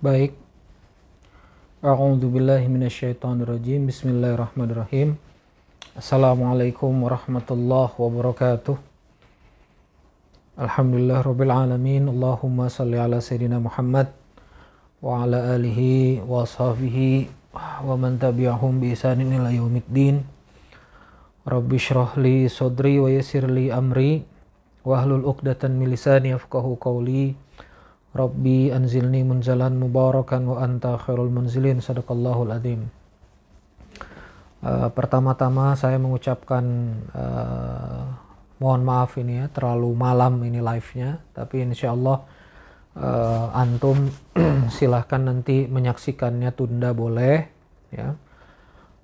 Baik. A'udzu billahi minasyaitonir rajim. Bismillahirrahmanirrahim. Assalamualaikum warahmatullahi wabarakatuh. Alhamdulillah rabbil alamin. Allahumma salli ala sayyidina Muhammad wa ala alihi wa sahbihi wa man tabi'ahum bi isanin ila yaumiddin. Rabbi shrah li sadri wa yassir li amri wa hlul 'uqdatan min lisani yafqahu qawli. Rabbi anzilni munzalan mubarakan wa anta khairul munzilin. Sadaqallahul adzim. Uh, pertama-tama saya mengucapkan uh, mohon maaf ini ya terlalu malam ini live-nya. Tapi insya Allah uh, antum silahkan nanti menyaksikannya tunda boleh ya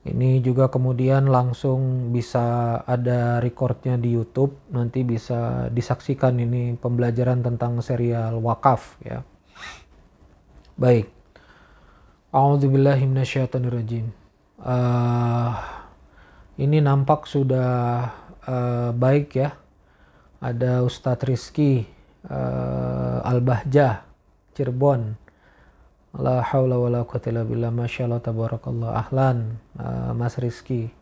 ini juga kemudian langsung bisa ada recordnya di YouTube. Nanti bisa disaksikan ini pembelajaran tentang serial wakaf ya. Baik. A'udzubillahiminasyaitonirrajim uh, ini nampak sudah uh, baik ya. Ada Ustadz Rizky uh, Al-Bahjah Cirebon La haula wala quwata illa billah. Masyaallah tabarakallah. Ahlan uh, Mas Rizky.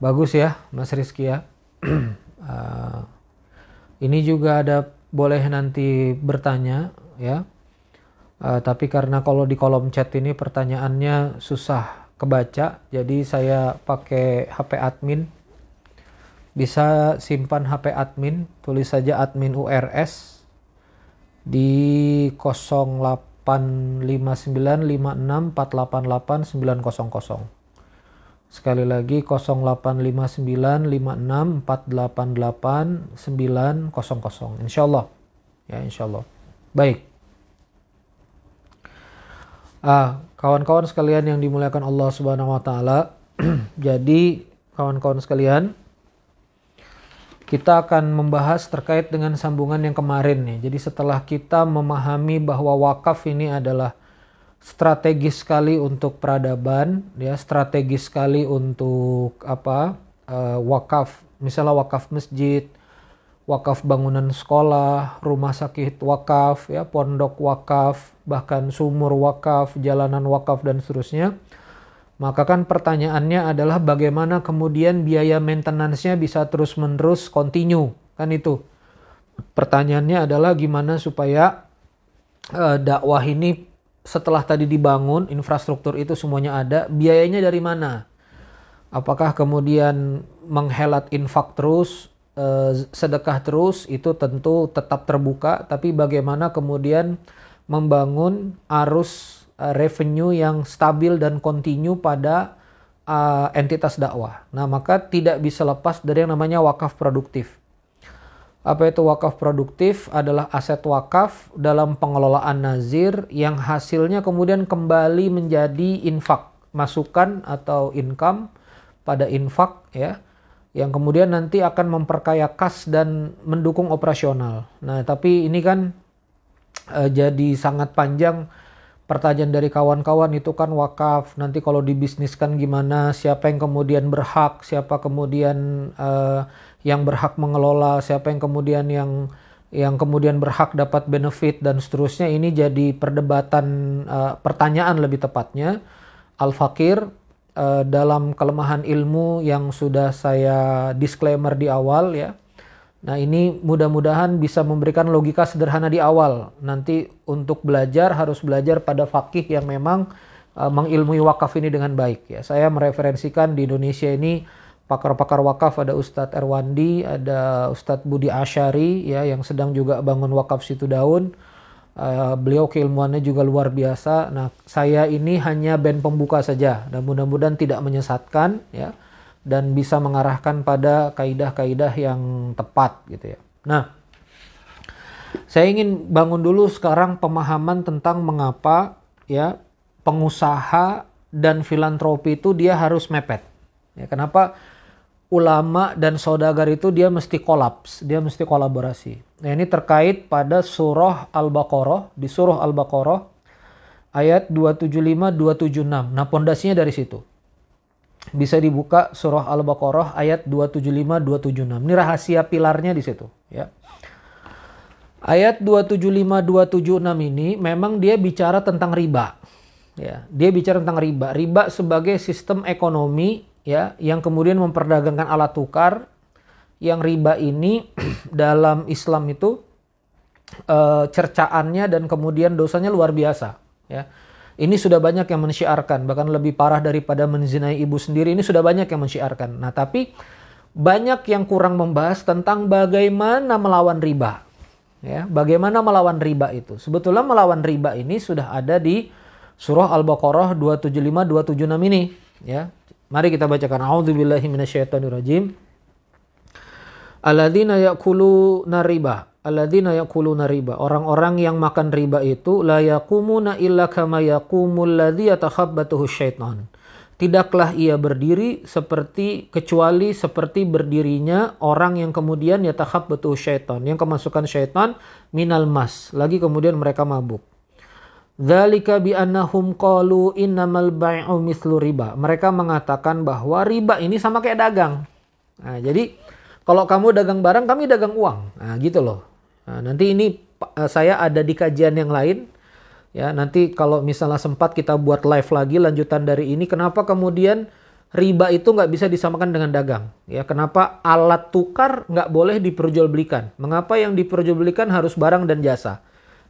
Bagus ya Mas Rizky ya. uh, ini juga ada boleh nanti bertanya ya. Uh, tapi karena kalau di kolom chat ini pertanyaannya susah kebaca, jadi saya pakai HP admin. Bisa simpan HP admin, tulis saja admin URS di 08 085956488900. Sekali lagi 085956488900. Insyaallah. Ya, insyaallah. Baik. Ah, kawan-kawan sekalian yang dimuliakan Allah Subhanahu wa taala. Jadi, kawan-kawan sekalian, kita akan membahas terkait dengan sambungan yang kemarin nih. Jadi setelah kita memahami bahwa wakaf ini adalah strategis sekali untuk peradaban, ya strategis sekali untuk apa uh, wakaf, misalnya wakaf masjid, wakaf bangunan sekolah, rumah sakit wakaf, ya pondok wakaf, bahkan sumur wakaf, jalanan wakaf dan seterusnya maka kan pertanyaannya adalah bagaimana kemudian biaya maintenance-nya bisa terus-menerus continue, kan itu. Pertanyaannya adalah gimana supaya uh, dakwah ini setelah tadi dibangun, infrastruktur itu semuanya ada, biayanya dari mana? Apakah kemudian menghelat infak terus, uh, sedekah terus, itu tentu tetap terbuka, tapi bagaimana kemudian membangun arus Uh, revenue yang stabil dan kontinu pada uh, entitas dakwah. Nah, maka tidak bisa lepas dari yang namanya wakaf produktif. Apa itu wakaf produktif? Adalah aset wakaf dalam pengelolaan nazir yang hasilnya kemudian kembali menjadi infak, masukan atau income pada infak ya yang kemudian nanti akan memperkaya kas dan mendukung operasional. Nah, tapi ini kan uh, jadi sangat panjang pertanyaan dari kawan-kawan itu kan wakaf. Nanti kalau dibisniskan gimana? Siapa yang kemudian berhak? Siapa kemudian uh, yang berhak mengelola? Siapa yang kemudian yang yang kemudian berhak dapat benefit? Dan seterusnya. Ini jadi perdebatan uh, pertanyaan lebih tepatnya. Al fakir uh, dalam kelemahan ilmu yang sudah saya disclaimer di awal ya Nah ini mudah-mudahan bisa memberikan logika sederhana di awal. Nanti untuk belajar harus belajar pada fakih yang memang uh, mengilmui wakaf ini dengan baik. Ya, saya mereferensikan di Indonesia ini pakar-pakar wakaf ada Ustadz Erwandi, ada Ustadz Budi Asyari ya yang sedang juga bangun wakaf situ daun. Uh, beliau keilmuannya juga luar biasa. Nah saya ini hanya band pembuka saja dan mudah-mudahan tidak menyesatkan ya dan bisa mengarahkan pada kaidah-kaidah yang tepat gitu ya. Nah, saya ingin bangun dulu sekarang pemahaman tentang mengapa ya pengusaha dan filantropi itu dia harus mepet. Ya, kenapa ulama dan saudagar itu dia mesti kolaps, dia mesti kolaborasi. Nah, ini terkait pada surah Al-Baqarah, di surah Al-Baqarah ayat 275 276. Nah, pondasinya dari situ bisa dibuka surah Al-Baqarah ayat 275 276. Ini rahasia pilarnya di situ, ya. Ayat 275 276 ini memang dia bicara tentang riba. Ya, dia bicara tentang riba. Riba sebagai sistem ekonomi ya yang kemudian memperdagangkan alat tukar yang riba ini dalam Islam itu uh, cercaannya dan kemudian dosanya luar biasa ya. Ini sudah banyak yang mensyiarkan, bahkan lebih parah daripada menzinai ibu sendiri. Ini sudah banyak yang mensyiarkan. Nah, tapi banyak yang kurang membahas tentang bagaimana melawan riba ya. Bagaimana melawan riba itu? Sebetulnya melawan riba ini sudah ada di surah al-baqarah 275 276 ini ya. Mari kita bacakan. Auzubillahi minasyaitonirrajim. Alladzina yakuluna riba alladzina yakuluna riba orang-orang yang makan riba itu la yakumuna illa kama yakumul ladzi yatakhabbathu syaitan tidaklah ia berdiri seperti kecuali seperti berdirinya orang yang kemudian ya tahap betul syaitan yang kemasukan syaitan minal mas lagi kemudian mereka mabuk Dzalika bi annahum qalu innamal bai'u mithlu riba. Mereka mengatakan bahwa riba ini sama kayak dagang. Nah, jadi kalau kamu dagang barang, kami dagang uang. Nah, gitu loh. Nah, nanti ini saya ada di kajian yang lain Ya, nanti kalau misalnya sempat kita buat live lagi lanjutan dari ini, kenapa kemudian riba itu nggak bisa disamakan dengan dagang? Ya, kenapa alat tukar nggak boleh diperjualbelikan? Mengapa yang diperjualbelikan harus barang dan jasa?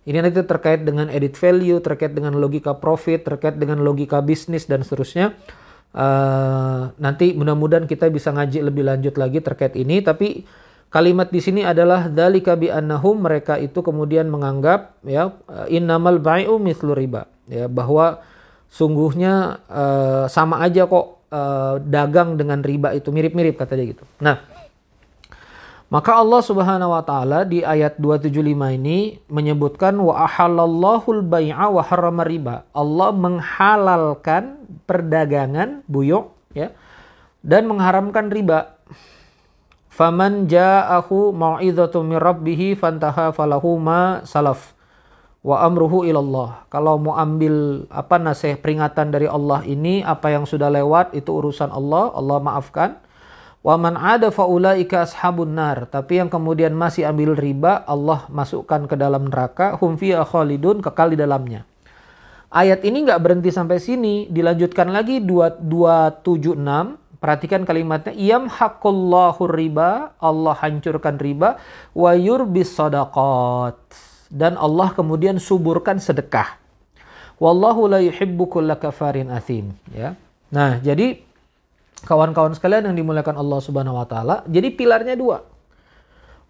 Ini nanti terkait dengan edit value, terkait dengan logika profit, terkait dengan logika bisnis dan seterusnya. Uh, nanti mudah-mudahan kita bisa ngaji lebih lanjut lagi terkait ini. Tapi Kalimat di sini adalah dalika bi annahum mereka itu kemudian menganggap ya innamal bai'u mithlu riba ya bahwa sungguhnya uh, sama aja kok uh, dagang dengan riba itu mirip-mirip katanya gitu. Nah, maka Allah Subhanahu wa taala di ayat 275 ini menyebutkan wa ahallallahu al-bai'a wa harrama riba. Allah menghalalkan perdagangan buyuk ya dan mengharamkan riba. Faman ja'ahu mau'izatu min rabbih fantaha falahu ma salaf wa amruhu ilallah. Kalau mau ambil apa nasihat peringatan dari Allah ini apa yang sudah lewat itu urusan Allah, Allah maafkan. Wa man ada faulaika ashabun nar. Tapi yang kemudian masih ambil riba, Allah masukkan ke dalam neraka, hum fiha khalidun, kekal di dalamnya. Ayat ini nggak berhenti sampai sini, dilanjutkan lagi 276 Perhatikan kalimatnya, iyam hakullahu riba, Allah hancurkan riba, wa yurbis sadaqat. Dan Allah kemudian suburkan sedekah. Wallahu la yuhibbu kulla kafarin athim. Ya. Nah, jadi kawan-kawan sekalian yang dimuliakan Allah Subhanahu wa taala, jadi pilarnya dua.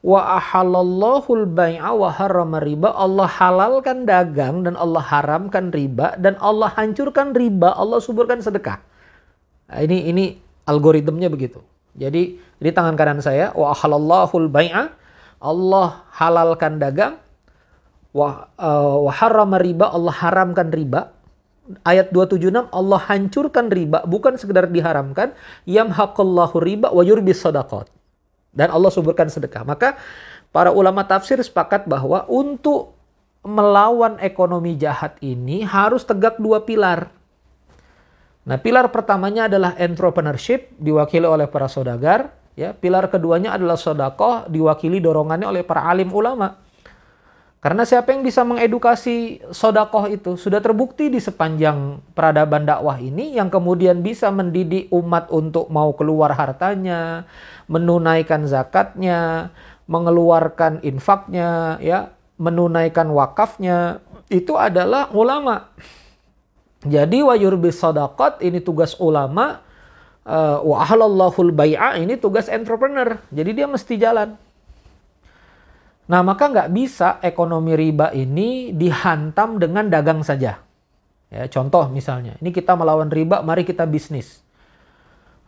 Wa ahalallahu al-bai'a wa harrama riba. Allah halalkan dagang dan Allah haramkan riba dan Allah hancurkan riba, Allah suburkan sedekah. Nah, ini ini algoritmnya begitu. Jadi di tangan kanan saya wa halallahul bai'a Allah halalkan dagang wa uh, wa harrama riba Allah haramkan riba. Ayat 276 Allah hancurkan riba bukan sekedar diharamkan yamhaqallahu riba wa yurbis sadaqat. Dan Allah suburkan sedekah. Maka para ulama tafsir sepakat bahwa untuk melawan ekonomi jahat ini harus tegak dua pilar. Nah, pilar pertamanya adalah entrepreneurship diwakili oleh para saudagar, ya. Pilar keduanya adalah sodakoh diwakili dorongannya oleh para alim ulama. Karena siapa yang bisa mengedukasi sodakoh itu sudah terbukti di sepanjang peradaban dakwah ini yang kemudian bisa mendidik umat untuk mau keluar hartanya, menunaikan zakatnya, mengeluarkan infaknya, ya, menunaikan wakafnya, itu adalah ulama. Jadi wa yurbis sadaqat ini tugas ulama uh, wa ini tugas entrepreneur. Jadi dia mesti jalan. Nah maka nggak bisa ekonomi riba ini dihantam dengan dagang saja. Ya, contoh misalnya, ini kita melawan riba, mari kita bisnis.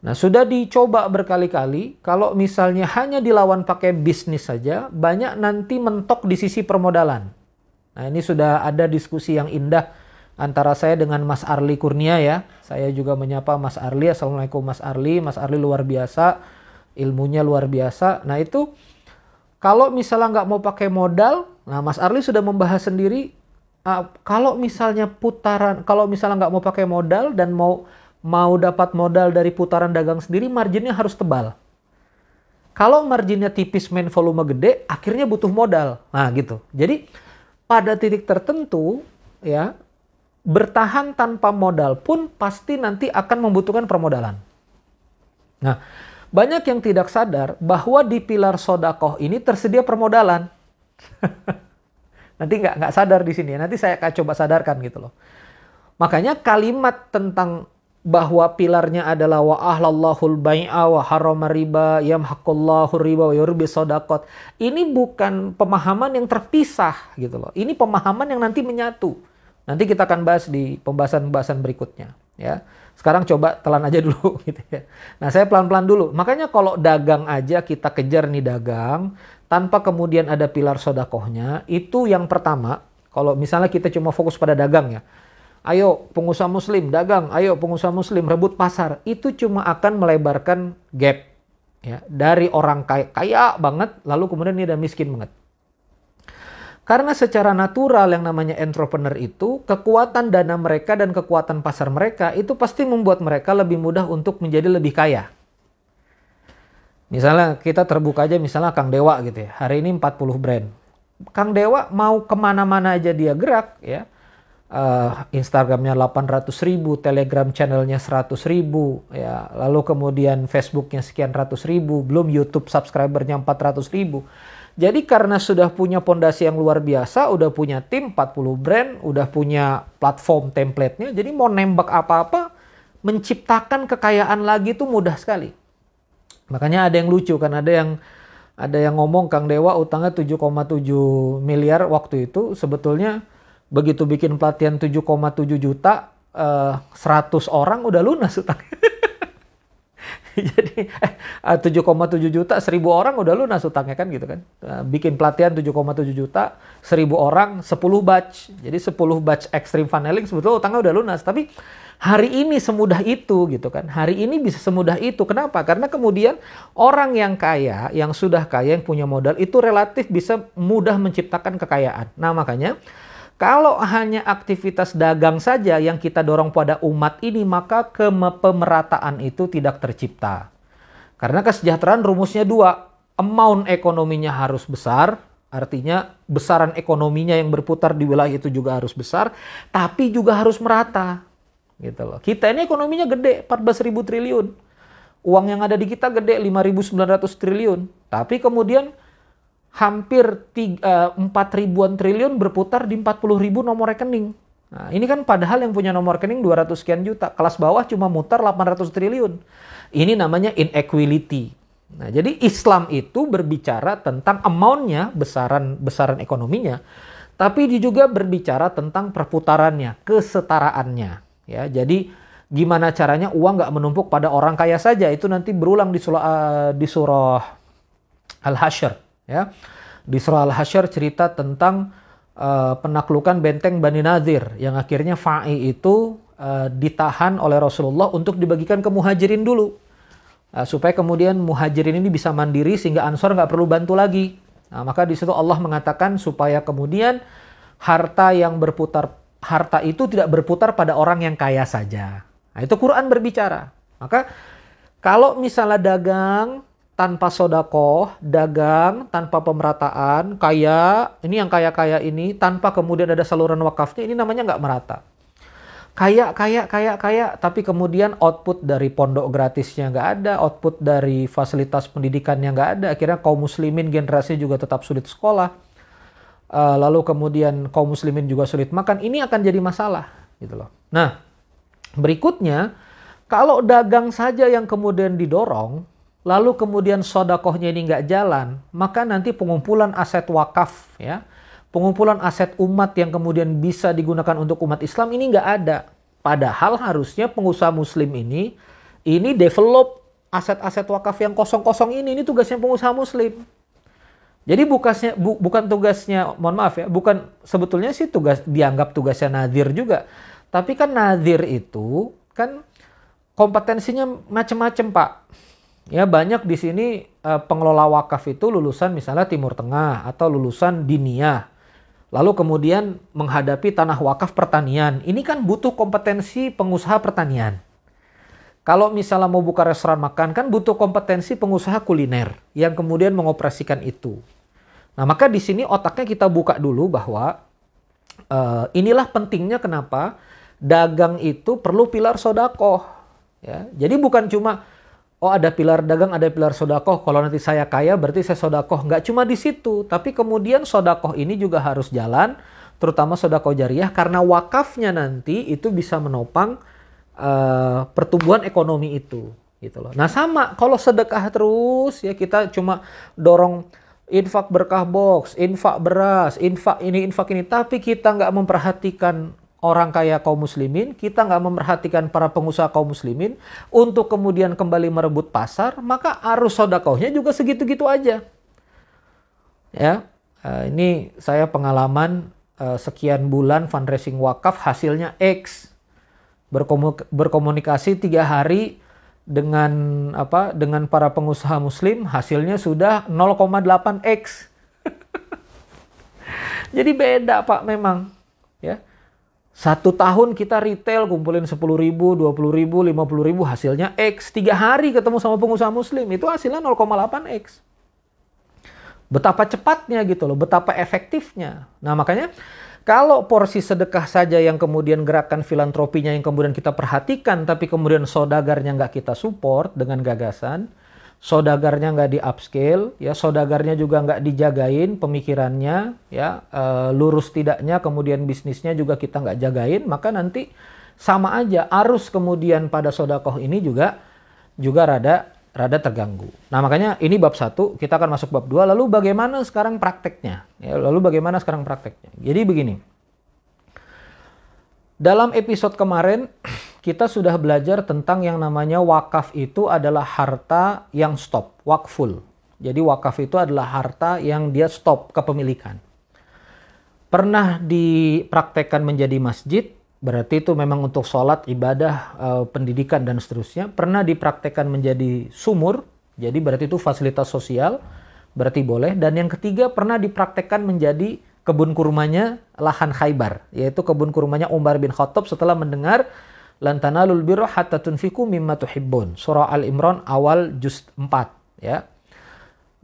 Nah sudah dicoba berkali-kali, kalau misalnya hanya dilawan pakai bisnis saja, banyak nanti mentok di sisi permodalan. Nah ini sudah ada diskusi yang indah antara saya dengan Mas Arli Kurnia ya. Saya juga menyapa Mas Arli. Assalamualaikum Mas Arli. Mas Arli luar biasa, ilmunya luar biasa. Nah itu kalau misalnya nggak mau pakai modal, nah Mas Arli sudah membahas sendiri. Uh, kalau misalnya putaran, kalau misalnya nggak mau pakai modal dan mau mau dapat modal dari putaran dagang sendiri, marginnya harus tebal. Kalau marginnya tipis main volume gede, akhirnya butuh modal. Nah gitu. Jadi pada titik tertentu ya bertahan tanpa modal pun pasti nanti akan membutuhkan permodalan. Nah, banyak yang tidak sadar bahwa di pilar sodakoh ini tersedia permodalan. nanti nggak nggak sadar di sini. Nanti saya akan coba sadarkan gitu loh. Makanya kalimat tentang bahwa pilarnya adalah wa ahlallahul bai'a wa harama riba yamhaqullahu riba wa yurbi sodakot. Ini bukan pemahaman yang terpisah gitu loh. Ini pemahaman yang nanti menyatu. Nanti kita akan bahas di pembahasan-pembahasan berikutnya ya. Sekarang coba telan aja dulu gitu ya. Nah, saya pelan-pelan dulu. Makanya kalau dagang aja kita kejar nih dagang tanpa kemudian ada pilar sodakohnya, itu yang pertama. Kalau misalnya kita cuma fokus pada dagang ya ayo pengusaha muslim dagang, ayo pengusaha muslim rebut pasar, itu cuma akan melebarkan gap ya dari orang kaya, kaya banget lalu kemudian dia miskin banget. Karena secara natural yang namanya entrepreneur itu, kekuatan dana mereka dan kekuatan pasar mereka itu pasti membuat mereka lebih mudah untuk menjadi lebih kaya. Misalnya kita terbuka aja misalnya Kang Dewa gitu ya, hari ini 40 brand. Kang Dewa mau ke mana-mana aja dia gerak ya, uh, Instagramnya 800 ribu, Telegram channelnya 100 ribu, ya, lalu kemudian Facebooknya sekian ratus ribu, belum YouTube subscribernya 400 ribu. Jadi karena sudah punya pondasi yang luar biasa, udah punya tim 40 brand, udah punya platform template-nya, jadi mau nembak apa-apa, menciptakan kekayaan lagi itu mudah sekali. Makanya ada yang lucu kan, ada yang ada yang ngomong Kang Dewa utangnya 7,7 miliar waktu itu sebetulnya begitu bikin pelatihan 7,7 juta, eh, 100 orang udah lunas utangnya. Jadi eh, 7,7 juta, 1000 orang udah lunas utangnya kan gitu kan. Uh, bikin pelatihan 7,7 juta, 1000 orang, 10 batch. Jadi 10 batch extreme funneling sebetulnya utangnya udah lunas. Tapi hari ini semudah itu gitu kan. Hari ini bisa semudah itu. Kenapa? Karena kemudian orang yang kaya, yang sudah kaya, yang punya modal itu relatif bisa mudah menciptakan kekayaan. Nah makanya kalau hanya aktivitas dagang saja yang kita dorong pada umat ini, maka pemerataan itu tidak tercipta. Karena kesejahteraan rumusnya dua. Amount ekonominya harus besar, artinya besaran ekonominya yang berputar di wilayah itu juga harus besar, tapi juga harus merata. Gitu loh. Kita ini ekonominya gede, 14 ribu triliun. Uang yang ada di kita gede, 5.900 triliun. Tapi kemudian hampir 4 eh, ribuan triliun berputar di 40 ribu nomor rekening. Nah, ini kan padahal yang punya nomor rekening 200 sekian juta, kelas bawah cuma mutar 800 triliun. Ini namanya inequality. Nah, jadi Islam itu berbicara tentang amountnya, besaran besaran ekonominya, tapi dia juga berbicara tentang perputarannya, kesetaraannya. Ya, jadi gimana caranya uang nggak menumpuk pada orang kaya saja itu nanti berulang di surah, uh, di surah Al-Hasyr ya. Di surah Al-Hasyr cerita tentang uh, penaklukan benteng Bani Nadir yang akhirnya Fa'i itu uh, ditahan oleh Rasulullah untuk dibagikan ke muhajirin dulu. Uh, supaya kemudian muhajirin ini bisa mandiri sehingga Ansor nggak perlu bantu lagi. Nah, maka di situ Allah mengatakan supaya kemudian harta yang berputar harta itu tidak berputar pada orang yang kaya saja. Nah, itu Quran berbicara. Maka kalau misalnya dagang tanpa sodako, dagang, tanpa pemerataan, kaya, ini yang kaya-kaya ini, tanpa kemudian ada saluran wakafnya, ini namanya nggak merata. Kaya, kaya, kaya, kaya, tapi kemudian output dari pondok gratisnya nggak ada, output dari fasilitas pendidikannya nggak ada, akhirnya kaum muslimin generasi juga tetap sulit sekolah, uh, lalu kemudian kaum muslimin juga sulit makan, ini akan jadi masalah, gitu loh. Nah, berikutnya, kalau dagang saja yang kemudian didorong, lalu kemudian sodakohnya ini nggak jalan, maka nanti pengumpulan aset wakaf, ya, pengumpulan aset umat yang kemudian bisa digunakan untuk umat Islam ini nggak ada. Padahal harusnya pengusaha Muslim ini ini develop aset-aset wakaf yang kosong-kosong ini, ini tugasnya pengusaha Muslim. Jadi bukasnya, bu, bukan tugasnya, mohon maaf ya, bukan sebetulnya sih tugas dianggap tugasnya nadir juga. Tapi kan nadir itu kan kompetensinya macam-macam pak Ya banyak di sini uh, pengelola wakaf itu lulusan misalnya Timur Tengah atau lulusan Dinia. Lalu kemudian menghadapi tanah wakaf pertanian. Ini kan butuh kompetensi pengusaha pertanian. Kalau misalnya mau buka restoran makan kan butuh kompetensi pengusaha kuliner yang kemudian mengoperasikan itu. Nah maka di sini otaknya kita buka dulu bahwa uh, inilah pentingnya kenapa dagang itu perlu pilar sodakoh. Ya, jadi bukan cuma oh ada pilar dagang, ada pilar sodakoh. Kalau nanti saya kaya berarti saya sodakoh. Nggak cuma di situ, tapi kemudian sodakoh ini juga harus jalan, terutama sodakoh jariah karena wakafnya nanti itu bisa menopang uh, pertumbuhan ekonomi itu gitu loh. Nah sama kalau sedekah terus ya kita cuma dorong infak berkah box, infak beras, infak ini, infak ini, tapi kita nggak memperhatikan orang kaya kaum muslimin, kita nggak memperhatikan para pengusaha kaum muslimin untuk kemudian kembali merebut pasar, maka arus sodakohnya juga segitu-gitu aja. Ya, uh, ini saya pengalaman uh, sekian bulan fundraising wakaf hasilnya X. Berkomunikasi tiga hari dengan apa dengan para pengusaha muslim hasilnya sudah 0,8x jadi beda pak memang. Ya satu tahun kita retail kumpulin 10 ribu, 20 ribu, 50 ribu hasilnya X. Tiga hari ketemu sama pengusaha muslim itu hasilnya 0,8 X. Betapa cepatnya gitu loh, betapa efektifnya. Nah makanya kalau porsi sedekah saja yang kemudian gerakan filantropinya yang kemudian kita perhatikan, tapi kemudian sodagarnya nggak kita support dengan gagasan, sodagarnya nggak di upscale, ya sodagarnya juga nggak dijagain pemikirannya, ya e, lurus tidaknya, kemudian bisnisnya juga kita nggak jagain, maka nanti sama aja arus kemudian pada sodakoh ini juga juga rada rada terganggu. Nah makanya ini bab satu, kita akan masuk bab dua. Lalu bagaimana sekarang prakteknya? Ya, lalu bagaimana sekarang prakteknya? Jadi begini, dalam episode kemarin kita sudah belajar tentang yang namanya wakaf itu adalah harta yang stop, wakful. Jadi wakaf itu adalah harta yang dia stop kepemilikan. Pernah dipraktekkan menjadi masjid, berarti itu memang untuk sholat, ibadah, uh, pendidikan dan seterusnya. Pernah dipraktekkan menjadi sumur, jadi berarti itu fasilitas sosial, berarti boleh. Dan yang ketiga pernah dipraktekkan menjadi kebun kurmanya lahan Khaybar, yaitu kebun kurmanya Umar bin Khattab setelah mendengar lantana tanalul birra hatta tunfiku mimma tuhibbun. Surah Al-Imran awal juz 4 ya.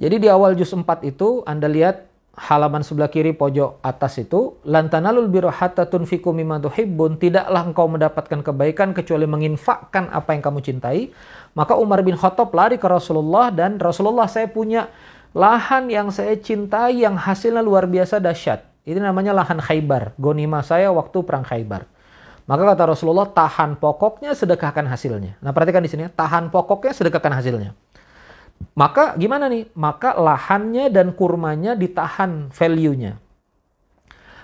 Jadi di awal juz 4 itu Anda lihat halaman sebelah kiri pojok atas itu lantanalul birra hatta tunfiqu mimma tuhibbun. Tidaklah engkau mendapatkan kebaikan kecuali menginfakkan apa yang kamu cintai. Maka Umar bin Khattab lari ke Rasulullah dan Rasulullah saya punya lahan yang saya cintai yang hasilnya luar biasa dahsyat. Ini namanya lahan Khaybar. Gonima saya waktu perang Khaybar maka kata Rasulullah tahan pokoknya sedekahkan hasilnya nah perhatikan di sini tahan pokoknya sedekahkan hasilnya maka gimana nih? Maka lahannya dan kurmanya ditahan value-nya.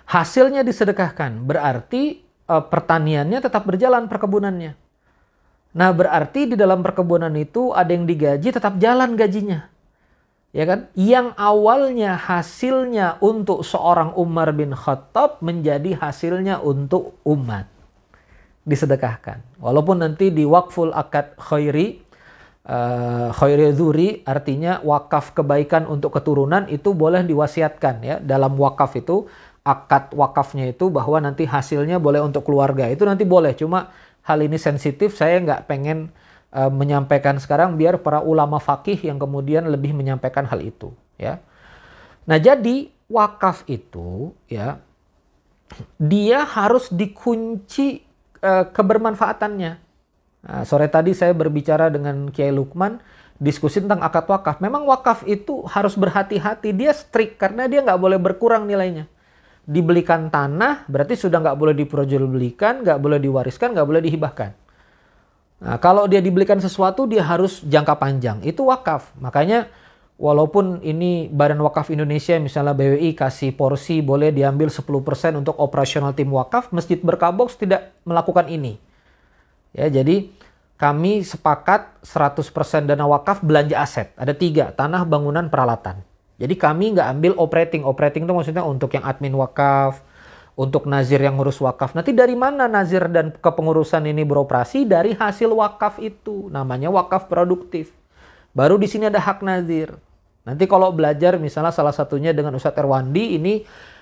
Hasilnya disedekahkan. Berarti e, pertaniannya tetap berjalan perkebunannya. Nah, berarti di dalam perkebunan itu ada yang digaji tetap jalan gajinya. Ya kan? Yang awalnya hasilnya untuk seorang Umar bin Khattab menjadi hasilnya untuk umat. Disedekahkan. Walaupun nanti di wakful akad khairi uh, zuri artinya wakaf kebaikan untuk keturunan itu boleh diwasiatkan ya. Dalam wakaf itu akad wakafnya itu bahwa nanti hasilnya boleh untuk keluarga. Itu nanti boleh cuma hal ini sensitif saya nggak pengen uh, menyampaikan sekarang biar para ulama fakih yang kemudian lebih menyampaikan hal itu ya. Nah jadi wakaf itu ya dia harus dikunci uh, kebermanfaatannya Nah, sore tadi saya berbicara dengan Kiai Lukman, diskusi tentang akad wakaf. Memang wakaf itu harus berhati-hati, dia strict karena dia nggak boleh berkurang nilainya. Dibelikan tanah berarti sudah nggak boleh diperjualbelikan, nggak boleh diwariskan, nggak boleh dihibahkan. Nah, kalau dia dibelikan sesuatu dia harus jangka panjang. Itu wakaf. Makanya walaupun ini Badan Wakaf Indonesia misalnya BWI kasih porsi boleh diambil 10% untuk operasional tim wakaf, Masjid Berkabox tidak melakukan ini. Ya, jadi kami sepakat 100% dana wakaf belanja aset. Ada tiga, tanah, bangunan, peralatan. Jadi kami nggak ambil operating. Operating itu maksudnya untuk yang admin wakaf, untuk nazir yang ngurus wakaf. Nanti dari mana nazir dan kepengurusan ini beroperasi? Dari hasil wakaf itu. Namanya wakaf produktif. Baru di sini ada hak nazir. Nanti kalau belajar misalnya salah satunya dengan Ustadz Erwandi ini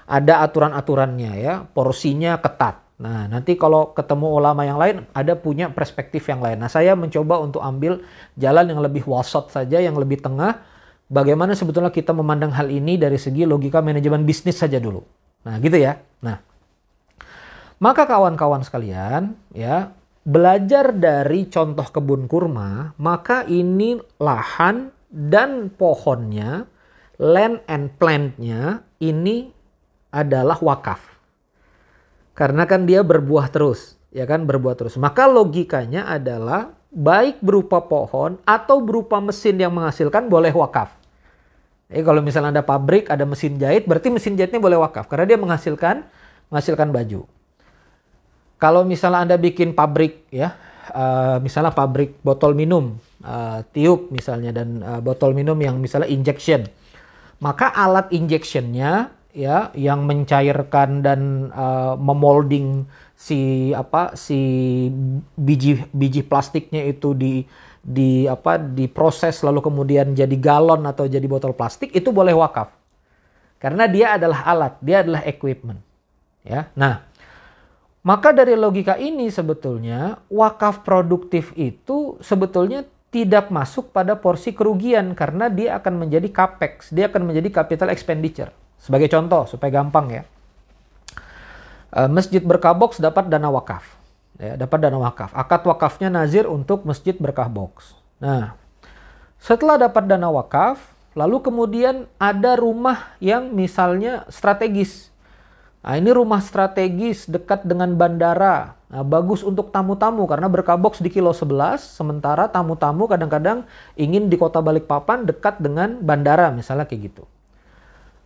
ada aturan-aturannya ya. Porsinya ketat Nah, nanti kalau ketemu ulama yang lain, ada punya perspektif yang lain. Nah, saya mencoba untuk ambil jalan yang lebih wasat saja, yang lebih tengah. Bagaimana sebetulnya kita memandang hal ini dari segi logika manajemen bisnis saja dulu. Nah, gitu ya. Nah, maka kawan-kawan sekalian, ya, belajar dari contoh kebun kurma, maka ini lahan dan pohonnya, land and plantnya ini adalah wakaf karena kan dia berbuah terus, ya kan berbuah terus. Maka logikanya adalah baik berupa pohon atau berupa mesin yang menghasilkan boleh wakaf. Jadi kalau misalnya ada pabrik, ada mesin jahit, berarti mesin jahitnya boleh wakaf karena dia menghasilkan menghasilkan baju. Kalau misalnya Anda bikin pabrik ya, uh, misalnya pabrik botol minum, uh, tiup misalnya dan uh, botol minum yang misalnya injection. Maka alat injectionnya ya yang mencairkan dan uh, memolding si apa si biji biji plastiknya itu di di apa diproses lalu kemudian jadi galon atau jadi botol plastik itu boleh wakaf karena dia adalah alat dia adalah equipment ya nah maka dari logika ini sebetulnya wakaf produktif itu sebetulnya tidak masuk pada porsi kerugian karena dia akan menjadi capex dia akan menjadi capital expenditure sebagai contoh supaya gampang ya. Uh, masjid Berkah Box dapat dana wakaf. Ya, dapat dana wakaf. Akad wakafnya nazir untuk Masjid Berkah Box. Nah, setelah dapat dana wakaf, lalu kemudian ada rumah yang misalnya strategis. Nah, ini rumah strategis dekat dengan bandara. Nah, bagus untuk tamu-tamu karena Berkah Box di kilo 11, sementara tamu-tamu kadang-kadang ingin di kota Balikpapan dekat dengan bandara, misalnya kayak gitu.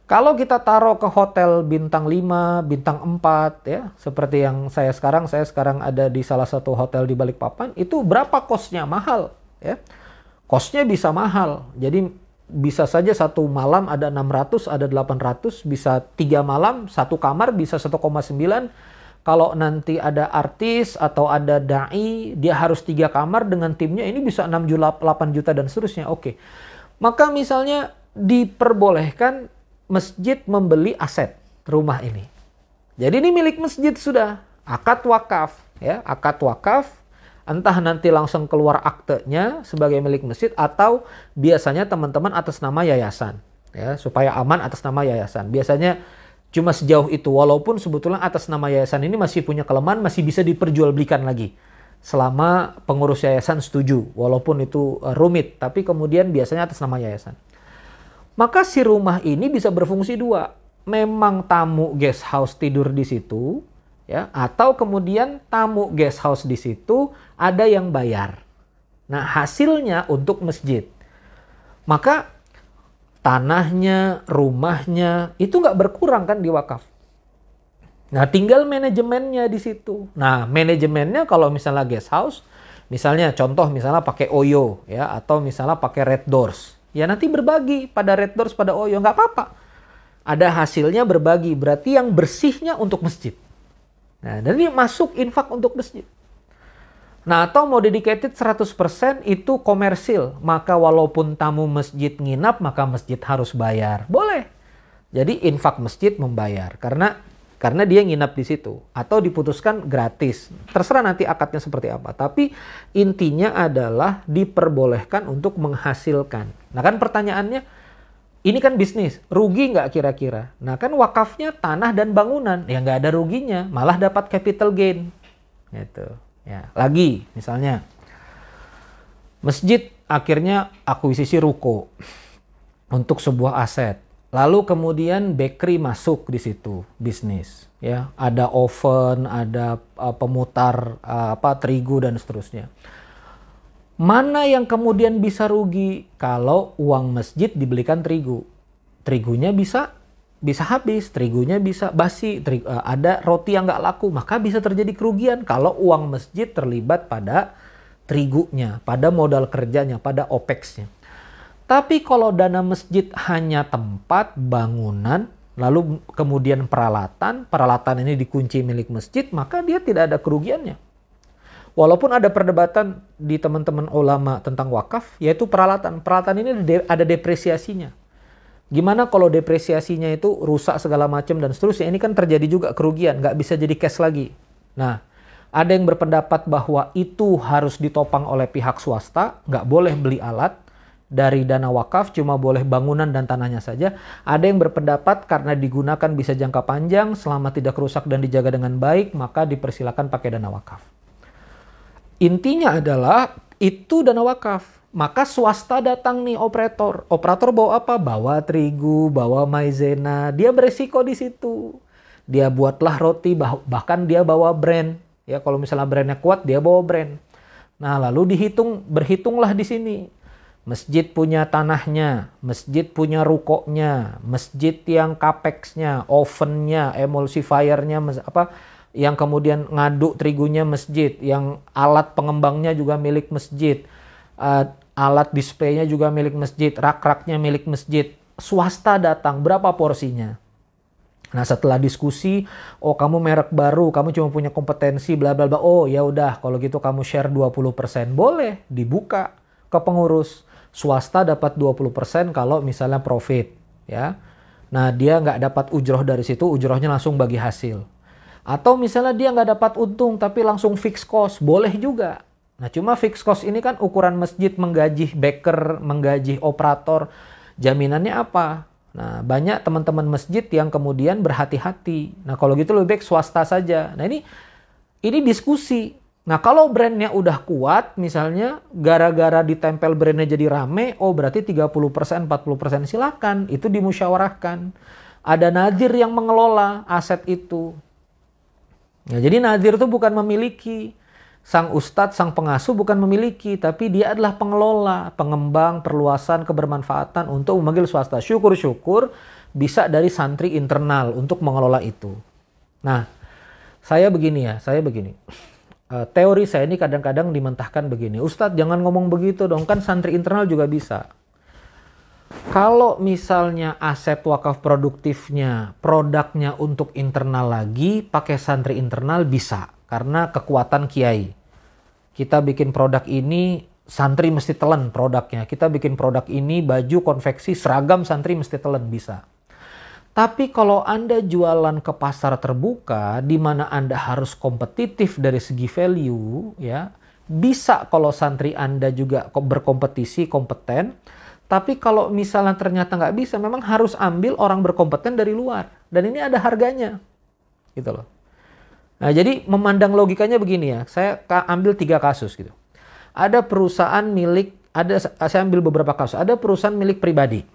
Kalau kita taruh ke hotel bintang 5, bintang 4 ya, seperti yang saya sekarang, saya sekarang ada di salah satu hotel di Balikpapan, itu berapa kosnya? Mahal ya. Kosnya bisa mahal. Jadi bisa saja satu malam ada 600, ada 800, bisa tiga malam, satu kamar bisa 1,9. Kalau nanti ada artis atau ada dai, dia harus tiga kamar dengan timnya, ini bisa 6 juta, 8 juta dan seterusnya. Oke. Maka misalnya diperbolehkan masjid membeli aset rumah ini. Jadi ini milik masjid sudah. Akad wakaf. ya Akad wakaf entah nanti langsung keluar aktenya sebagai milik masjid atau biasanya teman-teman atas nama yayasan ya supaya aman atas nama yayasan. Biasanya cuma sejauh itu walaupun sebetulnya atas nama yayasan ini masih punya kelemahan masih bisa diperjualbelikan lagi. Selama pengurus yayasan setuju walaupun itu eh, rumit tapi kemudian biasanya atas nama yayasan. Maka si rumah ini bisa berfungsi dua. Memang tamu guest house tidur di situ, ya, atau kemudian tamu guest house di situ ada yang bayar. Nah, hasilnya untuk masjid. Maka tanahnya, rumahnya itu nggak berkurang kan di wakaf. Nah, tinggal manajemennya di situ. Nah, manajemennya kalau misalnya guest house, misalnya contoh misalnya pakai Oyo ya atau misalnya pakai Red Doors ya nanti berbagi pada Red Doors, pada Oyo, nggak apa-apa. Ada hasilnya berbagi, berarti yang bersihnya untuk masjid. Nah, dan ini masuk infak untuk masjid. Nah, atau mau dedicated 100% itu komersil. Maka walaupun tamu masjid nginap, maka masjid harus bayar. Boleh. Jadi infak masjid membayar. Karena karena dia nginap di situ atau diputuskan gratis. Terserah nanti akadnya seperti apa. Tapi intinya adalah diperbolehkan untuk menghasilkan. Nah kan pertanyaannya, ini kan bisnis, rugi nggak kira-kira? Nah kan wakafnya tanah dan bangunan, ya nggak ada ruginya, malah dapat capital gain. Gitu. Ya, lagi misalnya masjid akhirnya akuisisi ruko untuk sebuah aset Lalu kemudian bakery masuk di situ bisnis, ya ada oven, ada uh, pemutar uh, apa terigu dan seterusnya. Mana yang kemudian bisa rugi kalau uang masjid dibelikan terigu? Terigunya bisa bisa habis, terigunya bisa basi, terigu, uh, ada roti yang nggak laku, maka bisa terjadi kerugian kalau uang masjid terlibat pada terigunya, pada modal kerjanya, pada opexnya. Tapi kalau dana masjid hanya tempat, bangunan, lalu kemudian peralatan, peralatan ini dikunci milik masjid, maka dia tidak ada kerugiannya. Walaupun ada perdebatan di teman-teman ulama tentang wakaf, yaitu peralatan. Peralatan ini ada depresiasinya. Gimana kalau depresiasinya itu rusak segala macam dan seterusnya? Ini kan terjadi juga kerugian, nggak bisa jadi cash lagi. Nah, ada yang berpendapat bahwa itu harus ditopang oleh pihak swasta, nggak boleh beli alat dari dana wakaf, cuma boleh bangunan dan tanahnya saja. Ada yang berpendapat karena digunakan bisa jangka panjang, selama tidak rusak dan dijaga dengan baik, maka dipersilakan pakai dana wakaf. Intinya adalah itu dana wakaf. Maka swasta datang nih operator. Operator bawa apa? Bawa terigu, bawa maizena. Dia beresiko di situ. Dia buatlah roti, bahkan dia bawa brand Ya kalau misalnya brandnya kuat dia bawa brand. Nah lalu dihitung berhitunglah di sini. Masjid punya tanahnya, masjid punya rukoknya, masjid yang capexnya, ovennya, emulsifiernya, apa yang kemudian ngaduk terigunya masjid, yang alat pengembangnya juga milik masjid, uh, alat displaynya juga milik masjid, rak-raknya milik masjid. Swasta datang, berapa porsinya? Nah setelah diskusi, oh kamu merek baru, kamu cuma punya kompetensi, bla bla bla. Oh ya udah, kalau gitu kamu share 20%. Boleh, dibuka ke pengurus. Swasta dapat 20% kalau misalnya profit. ya. Nah dia nggak dapat ujroh dari situ, ujrohnya langsung bagi hasil. Atau misalnya dia nggak dapat untung tapi langsung fix cost, boleh juga. Nah cuma fix cost ini kan ukuran masjid menggaji baker, menggaji operator. Jaminannya apa? Nah, banyak teman-teman masjid yang kemudian berhati-hati. Nah, kalau gitu lebih baik swasta saja. Nah, ini ini diskusi. Nah, kalau brandnya udah kuat, misalnya gara-gara ditempel brandnya jadi rame, oh berarti 30%, 40% silakan. Itu dimusyawarahkan. Ada nadir yang mengelola aset itu. Ya, jadi nadir itu bukan memiliki. Sang ustadz, sang pengasuh bukan memiliki, tapi dia adalah pengelola, pengembang, perluasan, kebermanfaatan untuk memanggil swasta. Syukur-syukur bisa dari santri internal untuk mengelola itu. Nah, saya begini ya, saya begini. Uh, teori saya ini kadang-kadang dimentahkan begini. Ustadz jangan ngomong begitu dong, kan santri internal juga bisa. Kalau misalnya aset wakaf produktifnya, produknya untuk internal lagi, pakai santri internal bisa. Karena kekuatan kiai kita bikin produk ini santri mesti telan produknya. Kita bikin produk ini baju konveksi seragam santri mesti telan bisa. Tapi kalau Anda jualan ke pasar terbuka di mana Anda harus kompetitif dari segi value ya, bisa kalau santri Anda juga berkompetisi kompeten. Tapi kalau misalnya ternyata nggak bisa, memang harus ambil orang berkompeten dari luar. Dan ini ada harganya. Gitu loh. Nah, jadi memandang logikanya begini ya. Saya ambil tiga kasus gitu. Ada perusahaan milik, ada saya ambil beberapa kasus. Ada perusahaan milik pribadi.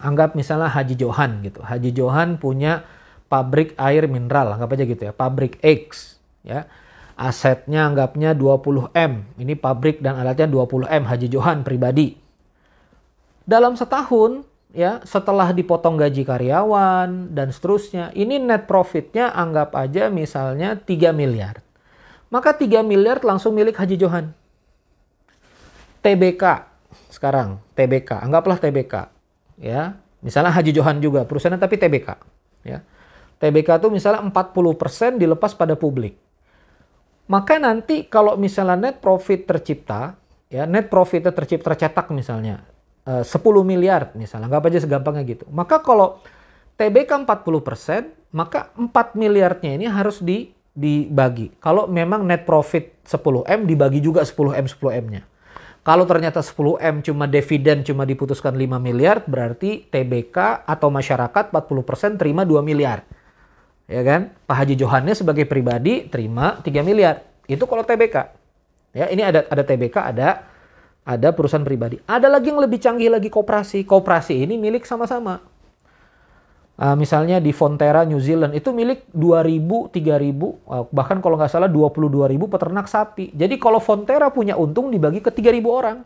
Anggap misalnya Haji Johan gitu. Haji Johan punya pabrik air mineral, anggap aja gitu ya. Pabrik X, ya. Asetnya anggapnya 20M. Ini pabrik dan alatnya 20M Haji Johan pribadi. Dalam setahun ya setelah dipotong gaji karyawan dan seterusnya ini net profitnya anggap aja misalnya 3 miliar. Maka 3 miliar langsung milik Haji Johan. TBK sekarang TBK anggaplah TBK ya. Misalnya Haji Johan juga perusahaan tapi TBK ya. TBK itu misalnya 40% dilepas pada publik. Maka nanti kalau misalnya net profit tercipta ya net profitnya tercipta tercetak misalnya 10 eh, miliar misalnya, nggak aja segampangnya gitu. Maka kalau TBK 40%, maka 4 miliarnya ini harus di, dibagi. Kalau memang net profit 10M, dibagi juga 10M 10M-nya. Kalau ternyata 10M cuma dividen cuma diputuskan 5 miliar, berarti TBK atau masyarakat 40% terima 2 miliar. Ya kan? Pak Haji Johannes sebagai pribadi terima 3 miliar. Itu kalau TBK. Ya, ini ada ada TBK, ada ada perusahaan pribadi. Ada lagi yang lebih canggih lagi koperasi. Koperasi ini milik sama-sama. Uh, misalnya di Fonterra New Zealand itu milik 2000, 3000, uh, bahkan kalau nggak salah 22.000 peternak sapi. Jadi kalau Fonterra punya untung dibagi ke 3000 orang.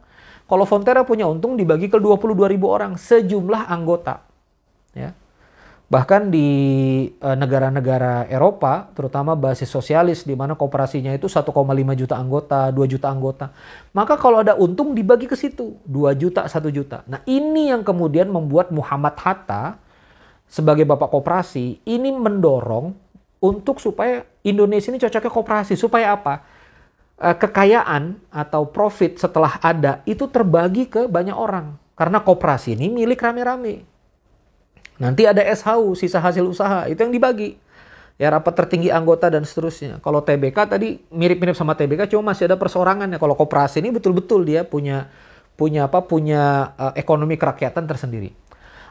Kalau Fonterra punya untung dibagi ke 22.000 orang sejumlah anggota. Ya. Bahkan di eh, negara-negara Eropa, terutama basis sosialis di mana kooperasinya itu 1,5 juta anggota, 2 juta anggota. Maka kalau ada untung dibagi ke situ, 2 juta, 1 juta. Nah, ini yang kemudian membuat Muhammad Hatta sebagai bapak kooperasi ini mendorong untuk supaya Indonesia ini cocoknya kooperasi supaya apa? Eh, kekayaan atau profit setelah ada itu terbagi ke banyak orang. Karena kooperasi ini milik rame-rame Nanti ada SHU, sisa hasil usaha, itu yang dibagi. ya rapat tertinggi anggota dan seterusnya. Kalau TBK tadi mirip-mirip sama TBK cuma masih ada persorangan ya. Kalau koperasi ini betul-betul dia punya punya apa? punya uh, ekonomi kerakyatan tersendiri.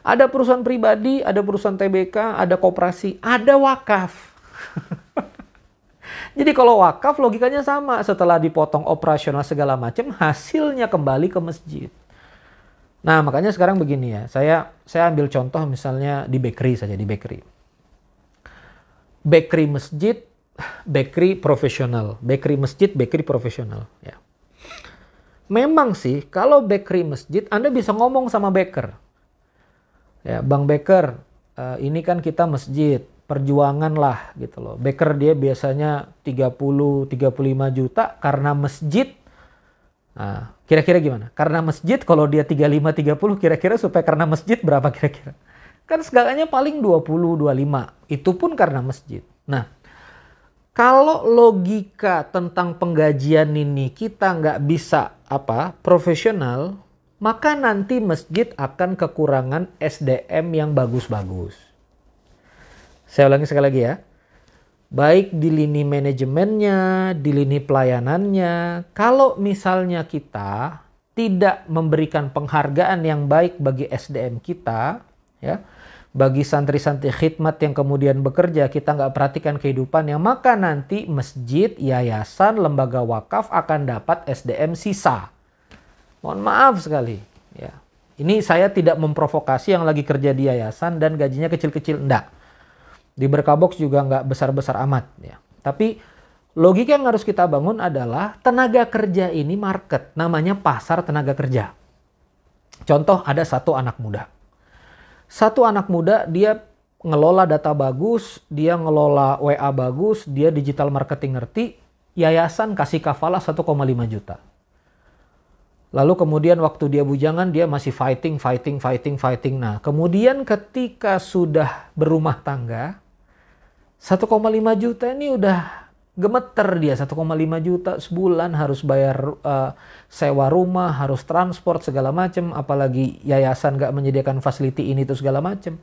Ada perusahaan pribadi, ada perusahaan TBK, ada koperasi, ada wakaf. Jadi kalau wakaf logikanya sama, setelah dipotong operasional segala macam, hasilnya kembali ke masjid. Nah, makanya sekarang begini ya. Saya saya ambil contoh misalnya di bakery saja, di bakery bakery masjid, bakery profesional. Bakery masjid, bakery profesional. Ya. Memang sih, kalau bakery masjid, Anda bisa ngomong sama baker. Ya, Bang Baker, uh, ini kan kita masjid, perjuangan lah gitu loh. Baker dia biasanya 30 35 juta karena masjid. Nah, kira-kira gimana? Karena masjid kalau dia 35 30 kira-kira supaya karena masjid berapa kira-kira? Kan segalanya paling 20, 25. Itu pun karena masjid. Nah, kalau logika tentang penggajian ini kita nggak bisa apa profesional, maka nanti masjid akan kekurangan SDM yang bagus-bagus. Saya ulangi sekali lagi ya. Baik di lini manajemennya, di lini pelayanannya. Kalau misalnya kita tidak memberikan penghargaan yang baik bagi SDM kita, ya, bagi santri-santri khidmat yang kemudian bekerja kita nggak perhatikan kehidupannya maka nanti masjid, yayasan, lembaga wakaf akan dapat SDM sisa. Mohon maaf sekali. Ya. Ini saya tidak memprovokasi yang lagi kerja di yayasan dan gajinya kecil-kecil. Enggak. Di Berkabox juga nggak besar-besar amat. Ya. Tapi logika yang harus kita bangun adalah tenaga kerja ini market. Namanya pasar tenaga kerja. Contoh ada satu anak muda satu anak muda dia ngelola data bagus, dia ngelola WA bagus, dia digital marketing ngerti, yayasan kasih kafalah 1,5 juta. Lalu kemudian waktu dia bujangan dia masih fighting, fighting, fighting, fighting. Nah kemudian ketika sudah berumah tangga, 1,5 juta ini udah gemeter dia 1,5 juta sebulan harus bayar uh, sewa rumah, harus transport segala macam, apalagi yayasan gak menyediakan fasiliti ini itu segala macam.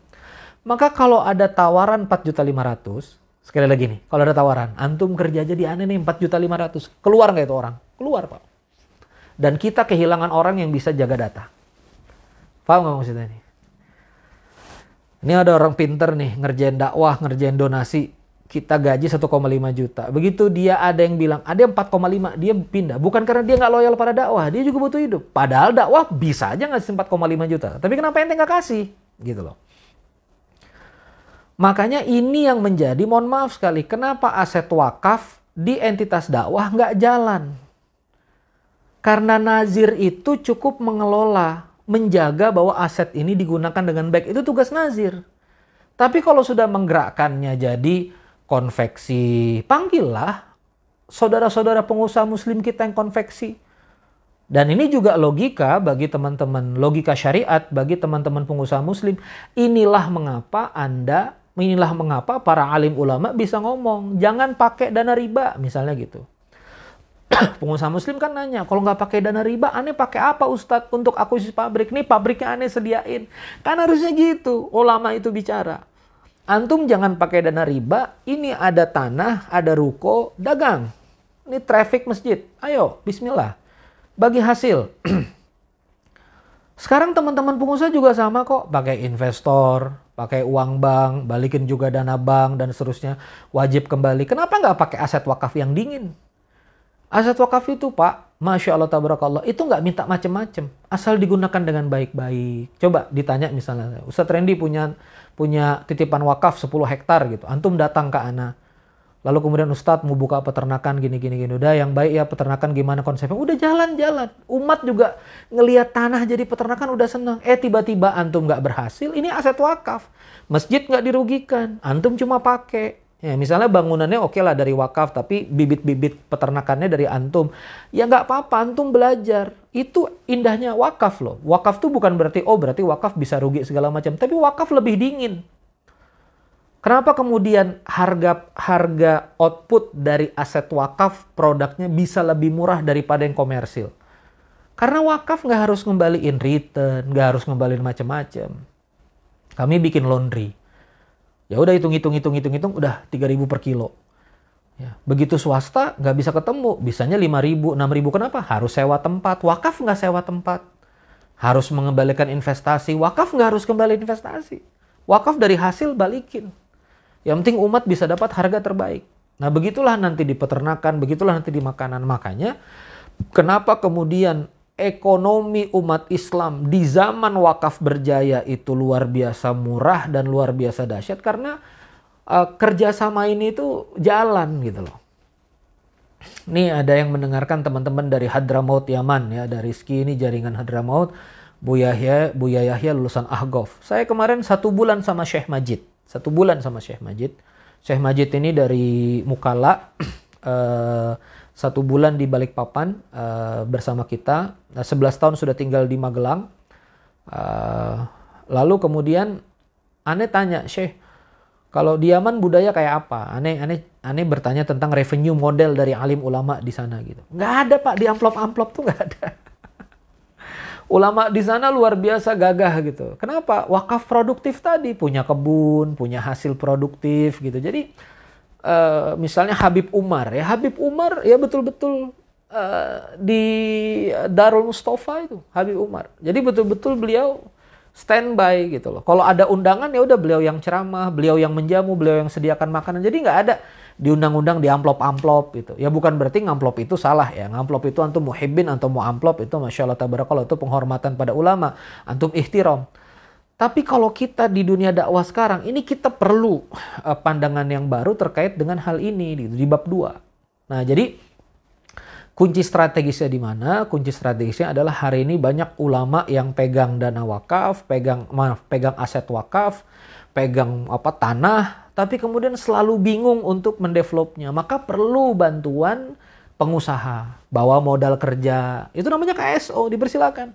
Maka kalau ada tawaran 4 juta 500, sekali lagi nih, kalau ada tawaran, antum kerja aja di aneh nih 4 juta 500, keluar nggak itu orang? Keluar pak. Dan kita kehilangan orang yang bisa jaga data. Paham nggak maksudnya ini? Ini ada orang pinter nih ngerjain dakwah, ngerjain donasi, kita gaji 1,5 juta. Begitu dia ada yang bilang, ada yang 4,5, dia pindah. Bukan karena dia nggak loyal pada dakwah, dia juga butuh hidup. Padahal dakwah bisa aja ngasih 4,5 juta. Tapi kenapa ente nggak kasih? Gitu loh. Makanya ini yang menjadi, mohon maaf sekali, kenapa aset wakaf di entitas dakwah nggak jalan? Karena nazir itu cukup mengelola, menjaga bahwa aset ini digunakan dengan baik. Itu tugas nazir. Tapi kalau sudah menggerakkannya jadi konveksi, panggillah saudara-saudara pengusaha muslim kita yang konveksi. Dan ini juga logika bagi teman-teman, logika syariat bagi teman-teman pengusaha muslim. Inilah mengapa Anda, inilah mengapa para alim ulama bisa ngomong, jangan pakai dana riba, misalnya gitu. pengusaha muslim kan nanya, kalau nggak pakai dana riba, aneh pakai apa Ustadz untuk akuisisi pabrik? Nih pabriknya aneh sediain. Kan harusnya gitu, ulama itu bicara. Antum jangan pakai dana riba, ini ada tanah, ada ruko, dagang. Ini traffic masjid. Ayo, bismillah. Bagi hasil. Sekarang teman-teman pengusaha juga sama kok. Pakai investor, pakai uang bank, balikin juga dana bank, dan seterusnya. Wajib kembali. Kenapa nggak pakai aset wakaf yang dingin? Aset wakaf itu Pak, Masya Allah tabarakallah, itu nggak minta macem-macem. Asal digunakan dengan baik-baik. Coba ditanya misalnya, Ustadz Randy punya punya titipan wakaf 10 hektar gitu. Antum datang ke ana. Lalu kemudian Ustadz mau buka peternakan gini gini gini. Udah yang baik ya peternakan gimana konsepnya. Udah jalan-jalan. Umat juga ngelihat tanah jadi peternakan udah senang. Eh tiba-tiba antum nggak berhasil. Ini aset wakaf. Masjid nggak dirugikan. Antum cuma pakai. Ya, misalnya bangunannya oke okay lah dari wakaf, tapi bibit-bibit peternakannya dari antum. Ya nggak apa-apa, antum belajar. Itu indahnya wakaf loh. Wakaf tuh bukan berarti, oh berarti wakaf bisa rugi segala macam. Tapi wakaf lebih dingin. Kenapa kemudian harga harga output dari aset wakaf produknya bisa lebih murah daripada yang komersil? Karena wakaf nggak harus ngembaliin return, nggak harus ngembaliin macam-macam. Kami bikin laundry Ya udah hitung-hitung hitung-hitung hitung udah 3000 per kilo. Ya, begitu swasta nggak bisa ketemu, bisanya 5000, 6000 kenapa? Harus sewa tempat. Wakaf nggak sewa tempat. Harus mengembalikan investasi. Wakaf nggak harus kembali investasi. Wakaf dari hasil balikin. Yang penting umat bisa dapat harga terbaik. Nah begitulah nanti di peternakan, begitulah nanti di makanan. Makanya kenapa kemudian ekonomi umat Islam di zaman wakaf berjaya itu luar biasa murah dan luar biasa dahsyat karena uh, kerjasama ini itu jalan gitu loh. Nih ada yang mendengarkan teman-teman dari Hadramaut Yaman ya, dari Rizky ini jaringan Hadramaut, Bu Yahya, Bu Yahya lulusan Ahgof. Saya kemarin satu bulan sama Syekh Majid, satu bulan sama Syekh Majid. Syekh Majid ini dari Mukalla, uh, satu bulan di Balikpapan uh, bersama kita. Nah, 11 tahun sudah tinggal di Magelang. Uh, lalu kemudian aneh tanya, Syekh, kalau di Yaman budaya kayak apa? Aneh, aneh, aneh bertanya tentang revenue model dari alim ulama di sana gitu. Nggak ada pak di amplop-amplop tuh nggak ada. ulama di sana luar biasa gagah gitu. Kenapa? Wakaf produktif tadi punya kebun, punya hasil produktif gitu. Jadi uh, misalnya Habib Umar ya Habib Umar ya betul-betul uh, di Darul Mustafa itu Habib Umar. Jadi betul-betul beliau standby gitu loh. Kalau ada undangan ya udah beliau yang ceramah beliau yang menjamu beliau yang sediakan makanan. Jadi nggak ada di undang-undang di amplop-amplop gitu. Ya bukan berarti ngamplop itu salah ya. Ngamplop itu antum muhibbin atau mau amplop itu masya Allah tabarakallah itu penghormatan pada ulama. Antum ihtiram. Tapi kalau kita di dunia dakwah sekarang, ini kita perlu uh, pandangan yang baru terkait dengan hal ini gitu, di bab 2. Nah, jadi kunci strategisnya di mana? Kunci strategisnya adalah hari ini banyak ulama yang pegang dana wakaf, pegang maaf, pegang aset wakaf, pegang apa tanah, tapi kemudian selalu bingung untuk mendevelopnya. Maka perlu bantuan pengusaha, bawa modal kerja. Itu namanya KSO, dipersilakan.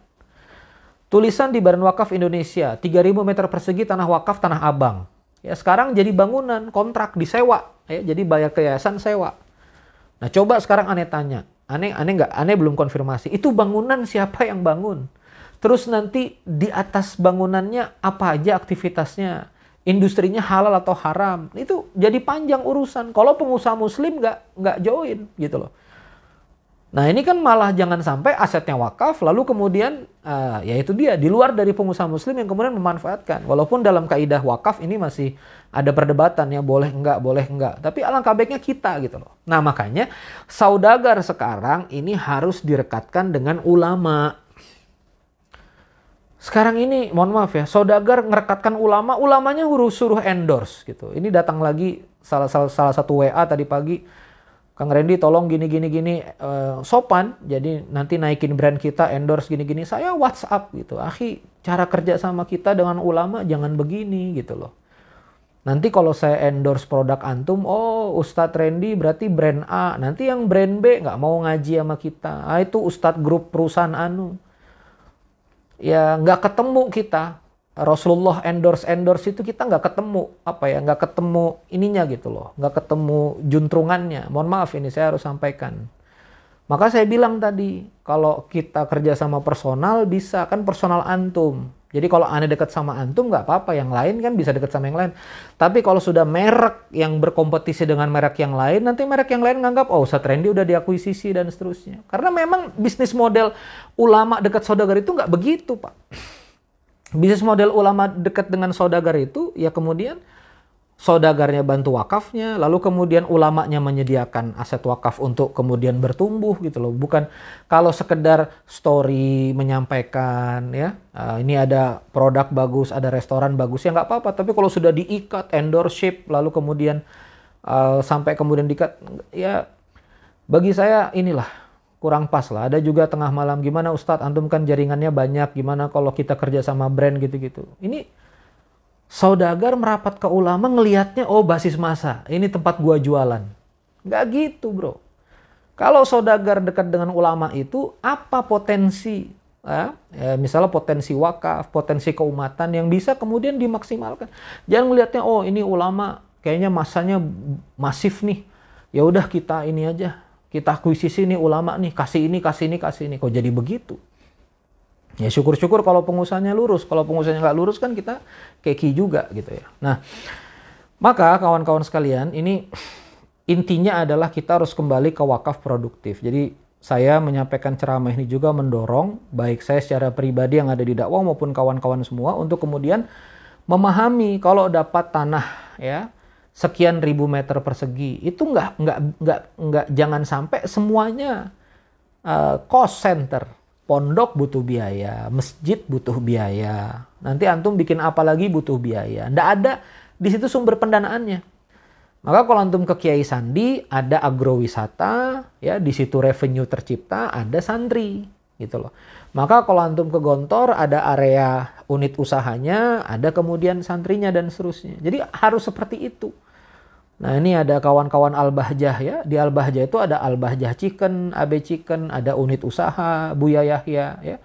Tulisan di Badan Wakaf Indonesia, 3000 meter persegi tanah wakaf Tanah Abang. Ya, sekarang jadi bangunan, kontrak disewa, ya, jadi bayar ke sewa. Nah, coba sekarang aneh tanya, aneh aneh nggak, aneh belum konfirmasi. Itu bangunan siapa yang bangun? Terus nanti di atas bangunannya apa aja aktivitasnya? Industrinya halal atau haram? Itu jadi panjang urusan. Kalau pengusaha muslim nggak nggak join gitu loh. Nah ini kan malah jangan sampai asetnya wakaf lalu kemudian uh, ya itu dia di luar dari pengusaha muslim yang kemudian memanfaatkan. Walaupun dalam kaidah wakaf ini masih ada perdebatan ya boleh enggak boleh enggak. Tapi alangkah baiknya kita gitu loh. Nah makanya saudagar sekarang ini harus direkatkan dengan ulama. Sekarang ini mohon maaf ya saudagar ngerekatkan ulama, ulamanya suruh endorse gitu. Ini datang lagi salah salah, salah satu WA tadi pagi Kang Randy tolong gini gini gini. Uh, sopan jadi nanti naikin brand kita endorse gini gini. Saya WhatsApp gitu. Akhi cara kerja sama kita dengan ulama jangan begini gitu loh. Nanti kalau saya endorse produk antum oh Ustadz Randy berarti brand A. Nanti yang brand B nggak mau ngaji sama kita. Ah itu Ustadz grup perusahaan anu. Ya nggak ketemu kita Rasulullah endorse endorse itu kita nggak ketemu apa ya nggak ketemu ininya gitu loh nggak ketemu juntrungannya. Mohon maaf ini saya harus sampaikan. Maka saya bilang tadi kalau kita kerja sama personal bisa kan personal antum. Jadi kalau aneh dekat sama antum nggak apa-apa yang lain kan bisa dekat sama yang lain. Tapi kalau sudah merek yang berkompetisi dengan merek yang lain nanti merek yang lain nganggap oh Ustaz Randy udah diakuisisi dan seterusnya. Karena memang bisnis model ulama dekat saudagar itu nggak begitu pak bisnis model ulama dekat dengan saudagar itu ya kemudian saudagarnya bantu wakafnya lalu kemudian ulamanya menyediakan aset wakaf untuk kemudian bertumbuh gitu loh. Bukan kalau sekedar story menyampaikan ya uh, ini ada produk bagus ada restoran bagus ya nggak apa-apa. Tapi kalau sudah diikat endorship lalu kemudian uh, sampai kemudian diikat ya bagi saya inilah kurang pas lah. Ada juga tengah malam gimana Ustadz antum kan jaringannya banyak gimana kalau kita kerja sama brand gitu-gitu. Ini saudagar merapat ke ulama ngelihatnya oh basis masa ini tempat gua jualan. Nggak gitu bro. Kalau saudagar dekat dengan ulama itu apa potensi ya, misalnya potensi wakaf, potensi keumatan yang bisa kemudian dimaksimalkan. Jangan melihatnya oh ini ulama kayaknya masanya masif nih. Ya udah kita ini aja kita akuisisi nih ulama nih, kasih ini, kasih ini, kasih ini. Kok jadi begitu? Ya syukur-syukur kalau pengusahanya lurus. Kalau pengusahanya nggak lurus kan kita keki juga gitu ya. Nah, Maka kawan-kawan sekalian, ini intinya adalah kita harus kembali ke wakaf produktif. Jadi saya menyampaikan ceramah ini juga mendorong baik saya secara pribadi yang ada di dakwah maupun kawan-kawan semua untuk kemudian memahami kalau dapat tanah ya sekian ribu meter persegi itu nggak nggak nggak nggak jangan sampai semuanya uh, cost center pondok butuh biaya masjid butuh biaya nanti antum bikin apa lagi butuh biaya ndak ada di situ sumber pendanaannya maka kalau antum ke Kiai Sandi ada agrowisata, ya di situ revenue tercipta, ada santri gitu loh. Maka kalau antum ke Gontor ada area unit usahanya, ada kemudian santrinya dan seterusnya. Jadi harus seperti itu. Nah ini ada kawan-kawan Al-Bahjah ya. Di Al-Bahjah itu ada Al-Bahjah Chicken, AB Chicken, ada unit usaha, Buya Yahya ya.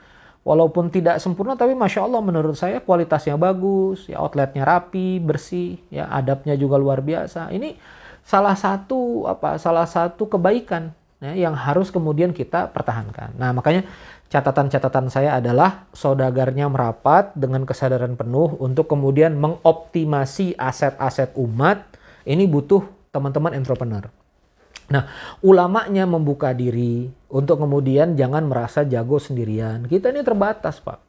Walaupun tidak sempurna tapi masya Allah menurut saya kualitasnya bagus ya outletnya rapi bersih ya adabnya juga luar biasa. Ini salah satu apa salah satu kebaikan ya, yang harus kemudian kita pertahankan. Nah makanya catatan-catatan saya adalah saudagarnya merapat dengan kesadaran penuh untuk kemudian mengoptimasi aset-aset umat ini butuh teman-teman entrepreneur Nah, ulamanya membuka diri untuk kemudian jangan merasa jago sendirian. Kita ini terbatas, Pak.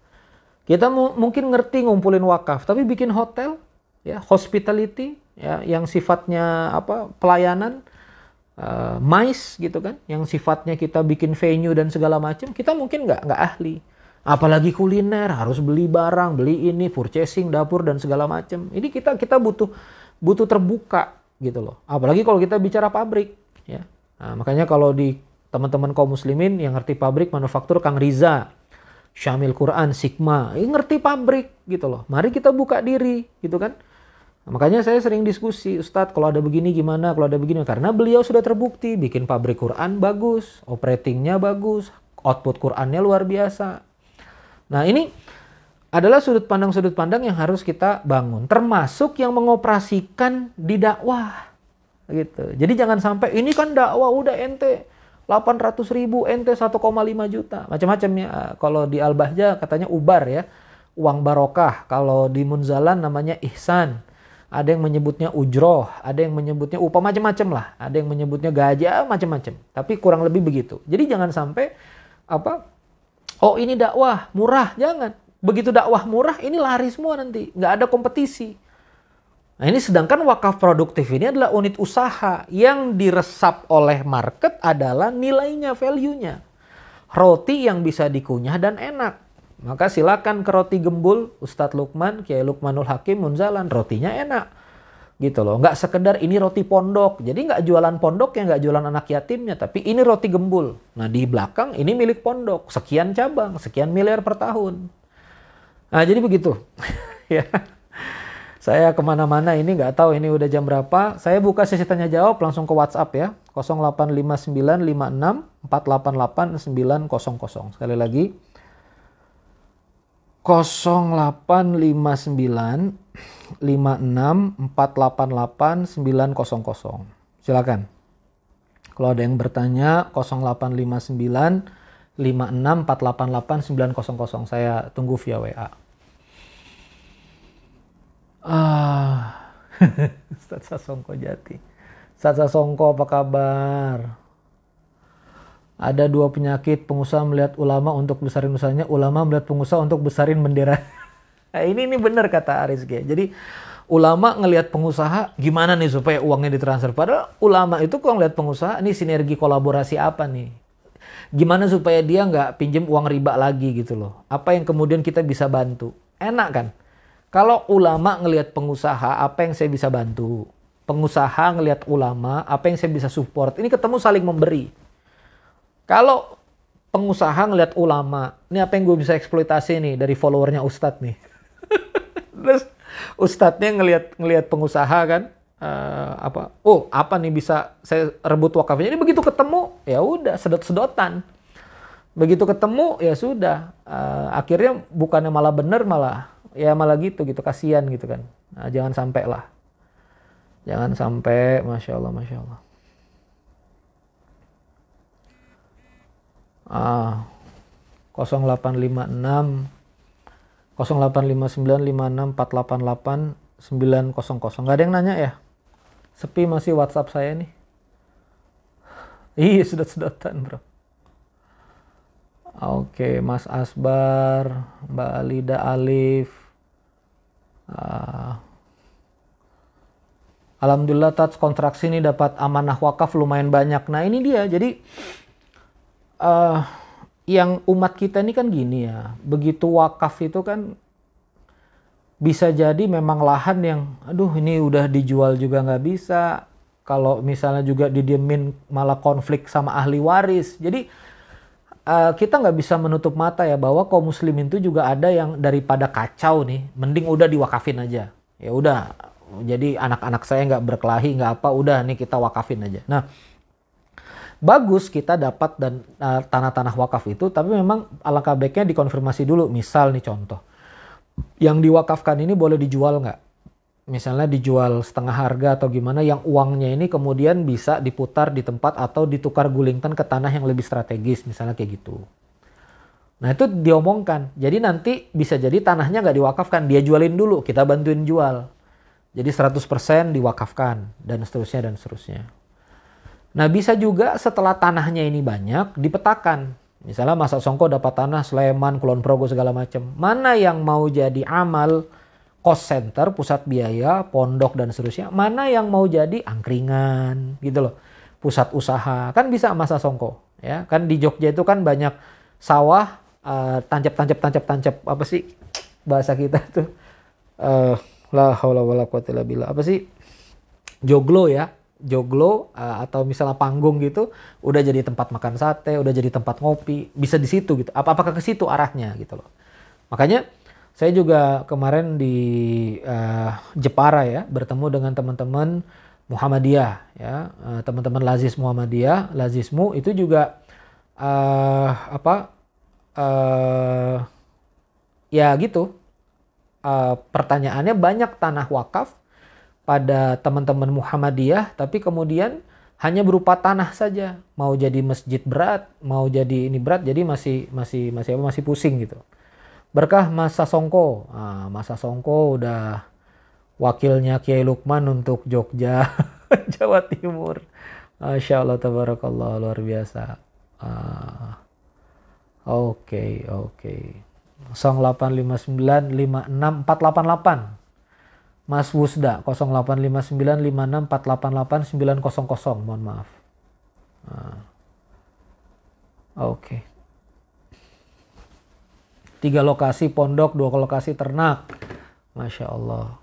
Kita mungkin ngerti ngumpulin wakaf, tapi bikin hotel, ya, hospitality, ya, yang sifatnya apa? pelayanan, uh, mais gitu kan, yang sifatnya kita bikin venue dan segala macam, kita mungkin nggak nggak ahli. Apalagi kuliner, harus beli barang, beli ini, purchasing, dapur dan segala macam. Ini kita kita butuh butuh terbuka gitu loh. Apalagi kalau kita bicara pabrik ya. Nah, makanya kalau di teman-teman kaum muslimin yang ngerti pabrik manufaktur Kang Riza, Syamil Quran, Sigma, ini ngerti pabrik gitu loh. Mari kita buka diri gitu kan. Nah, makanya saya sering diskusi, Ustadz kalau ada begini gimana, kalau ada begini. Karena beliau sudah terbukti bikin pabrik Quran bagus, operatingnya bagus, output Qurannya luar biasa. Nah ini adalah sudut pandang-sudut pandang yang harus kita bangun. Termasuk yang mengoperasikan di dakwah gitu. Jadi jangan sampai ini kan dakwah udah ente 800 ribu ente 1,5 juta macam-macam ya. Kalau di Al Bahja katanya ubar ya uang barokah. Kalau di Munzalan namanya ihsan. Ada yang menyebutnya ujroh, ada yang menyebutnya upah macam-macam lah. Ada yang menyebutnya gajah macam-macam. Tapi kurang lebih begitu. Jadi jangan sampai apa oh ini dakwah murah jangan. Begitu dakwah murah ini lari semua nanti, nggak ada kompetisi. Nah ini sedangkan wakaf produktif ini adalah unit usaha yang diresap oleh market adalah nilainya, value-nya. Roti yang bisa dikunyah dan enak. Maka silakan ke roti gembul Ustadz Lukman, Kiai Lukmanul Hakim, Munzalan, rotinya enak. Gitu loh, nggak sekedar ini roti pondok. Jadi nggak jualan pondok ya nggak jualan anak yatimnya, tapi ini roti gembul. Nah di belakang ini milik pondok, sekian cabang, sekian miliar per tahun. Nah jadi begitu. ya. Saya ke mana-mana ini nggak tahu ini udah jam berapa. Saya buka sesi tanya jawab langsung ke WhatsApp ya. 085956488900. Sekali lagi. 085956488900. Silakan. Kalau ada yang bertanya 0859 56488900 saya tunggu via WA. Ah, Ustaz Sasongko Jati. Ustaz Sasongko apa kabar? Ada dua penyakit pengusaha melihat ulama untuk besarin usahanya, ulama melihat pengusaha untuk besarin bendera. nah, ini ini benar kata Aris G. Jadi ulama ngelihat pengusaha gimana nih supaya uangnya ditransfer. Padahal ulama itu kalau ngelihat pengusaha ini sinergi kolaborasi apa nih? Gimana supaya dia nggak pinjem uang riba lagi gitu loh? Apa yang kemudian kita bisa bantu? Enak kan? Kalau ulama ngelihat pengusaha, apa yang saya bisa bantu? Pengusaha ngelihat ulama, apa yang saya bisa support? Ini ketemu saling memberi. Kalau pengusaha ngelihat ulama, ini apa yang gue bisa eksploitasi nih dari followernya Ustadz nih. Terus Ustadznya ngelihat ngelihat pengusaha kan, uh, apa? Oh apa nih bisa saya rebut wakafnya? Ini begitu ketemu, ya udah sedot-sedotan. Begitu ketemu ya sudah. Uh, akhirnya bukannya malah bener malah ya malah gitu gitu kasihan gitu kan nah, jangan sampai lah jangan sampai masya Allah masya Allah ah 0856 0859 56 488 900. Nggak ada yang nanya ya? Sepi masih WhatsApp saya nih. Iya, sudah sedotan bro. Oke, Mas Asbar, Mbak Alida Alif. Uh, Alhamdulillah tats kontraksi ini dapat amanah wakaf lumayan banyak. Nah ini dia, jadi uh, yang umat kita ini kan gini ya, begitu wakaf itu kan bisa jadi memang lahan yang, aduh ini udah dijual juga nggak bisa. Kalau misalnya juga didiemin malah konflik sama ahli waris. Jadi uh, kita nggak bisa menutup mata ya bahwa kaum muslimin itu juga ada yang daripada kacau nih, mending udah diwakafin aja. Ya udah jadi anak-anak saya nggak berkelahi nggak apa udah nih kita wakafin aja nah bagus kita dapat dan uh, tanah-tanah wakaf itu tapi memang alangkah baiknya dikonfirmasi dulu misal nih contoh yang diwakafkan ini boleh dijual nggak misalnya dijual setengah harga atau gimana yang uangnya ini kemudian bisa diputar di tempat atau ditukar gulingkan ke tanah yang lebih strategis misalnya kayak gitu nah itu diomongkan jadi nanti bisa jadi tanahnya nggak diwakafkan dia jualin dulu kita bantuin jual jadi 100% diwakafkan dan seterusnya dan seterusnya. Nah bisa juga setelah tanahnya ini banyak dipetakan. Misalnya Masa Songko dapat tanah Sleman, Kulon Progo segala macam. Mana yang mau jadi amal cost center, pusat biaya, pondok dan seterusnya. Mana yang mau jadi angkringan gitu loh. Pusat usaha. Kan bisa Masa Songko. Ya, kan di Jogja itu kan banyak sawah, uh, tancap-tancap, tancap-tancap apa sih bahasa kita tuh. Uh, la haula wala quwata. Apa sih? Joglo ya. Joglo uh, atau misalnya panggung gitu udah jadi tempat makan sate, udah jadi tempat ngopi, bisa di situ gitu. Apa apakah ke situ arahnya gitu loh. Makanya saya juga kemarin di uh, Jepara ya bertemu dengan teman-teman Muhammadiyah ya, uh, teman-teman Lazis Muhammadiyah, Lazismu itu juga uh, apa uh, ya gitu uh, pertanyaannya banyak tanah wakaf pada teman-teman Muhammadiyah, tapi kemudian hanya berupa tanah saja. Mau jadi masjid berat, mau jadi ini berat, jadi masih masih masih apa masih pusing gitu. Berkah Masa Songko, nah, Masa Songko udah wakilnya Kiai Lukman untuk Jogja, Jawa Timur. Masya Allah, tabarakallah, luar biasa. Ah, oke, okay, oke. Okay. 085956488 Mas Wusda 085956488 mohon maaf nah. oke okay. tiga lokasi pondok dua lokasi ternak Masya Allah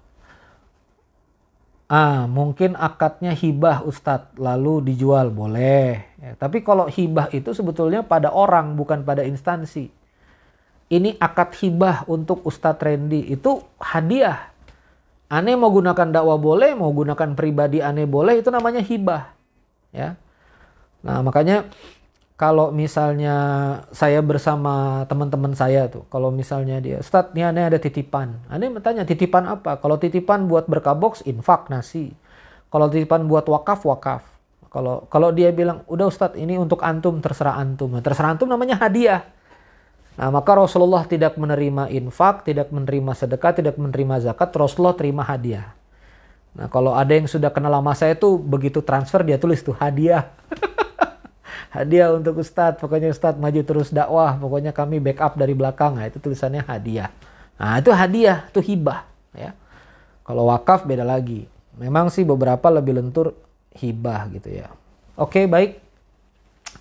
Ah, mungkin akadnya hibah Ustadz, lalu dijual, boleh. Ya, tapi kalau hibah itu sebetulnya pada orang, bukan pada instansi ini akad hibah untuk Ustadz Randy itu hadiah. Aneh mau gunakan dakwah boleh, mau gunakan pribadi aneh boleh, itu namanya hibah. Ya. Nah makanya kalau misalnya saya bersama teman-teman saya tuh, kalau misalnya dia, Ustadz ini aneh ada titipan. Aneh bertanya, titipan apa? Kalau titipan buat berkaboks, infak, nasi. Kalau titipan buat wakaf, wakaf. Kalau kalau dia bilang, udah Ustadz ini untuk antum, terserah antum. Nah, terserah antum namanya hadiah. Nah, maka Rasulullah tidak menerima infak, tidak menerima sedekah, tidak menerima zakat, Rasulullah terima hadiah. Nah, kalau ada yang sudah kenal lama saya tuh begitu transfer dia tulis tuh hadiah. hadiah untuk Ustadz, pokoknya Ustadz maju terus dakwah, pokoknya kami backup dari belakang. Nah, itu tulisannya hadiah. Nah, itu hadiah, itu hibah. Ya. Kalau wakaf beda lagi. Memang sih beberapa lebih lentur hibah gitu ya. Oke, baik.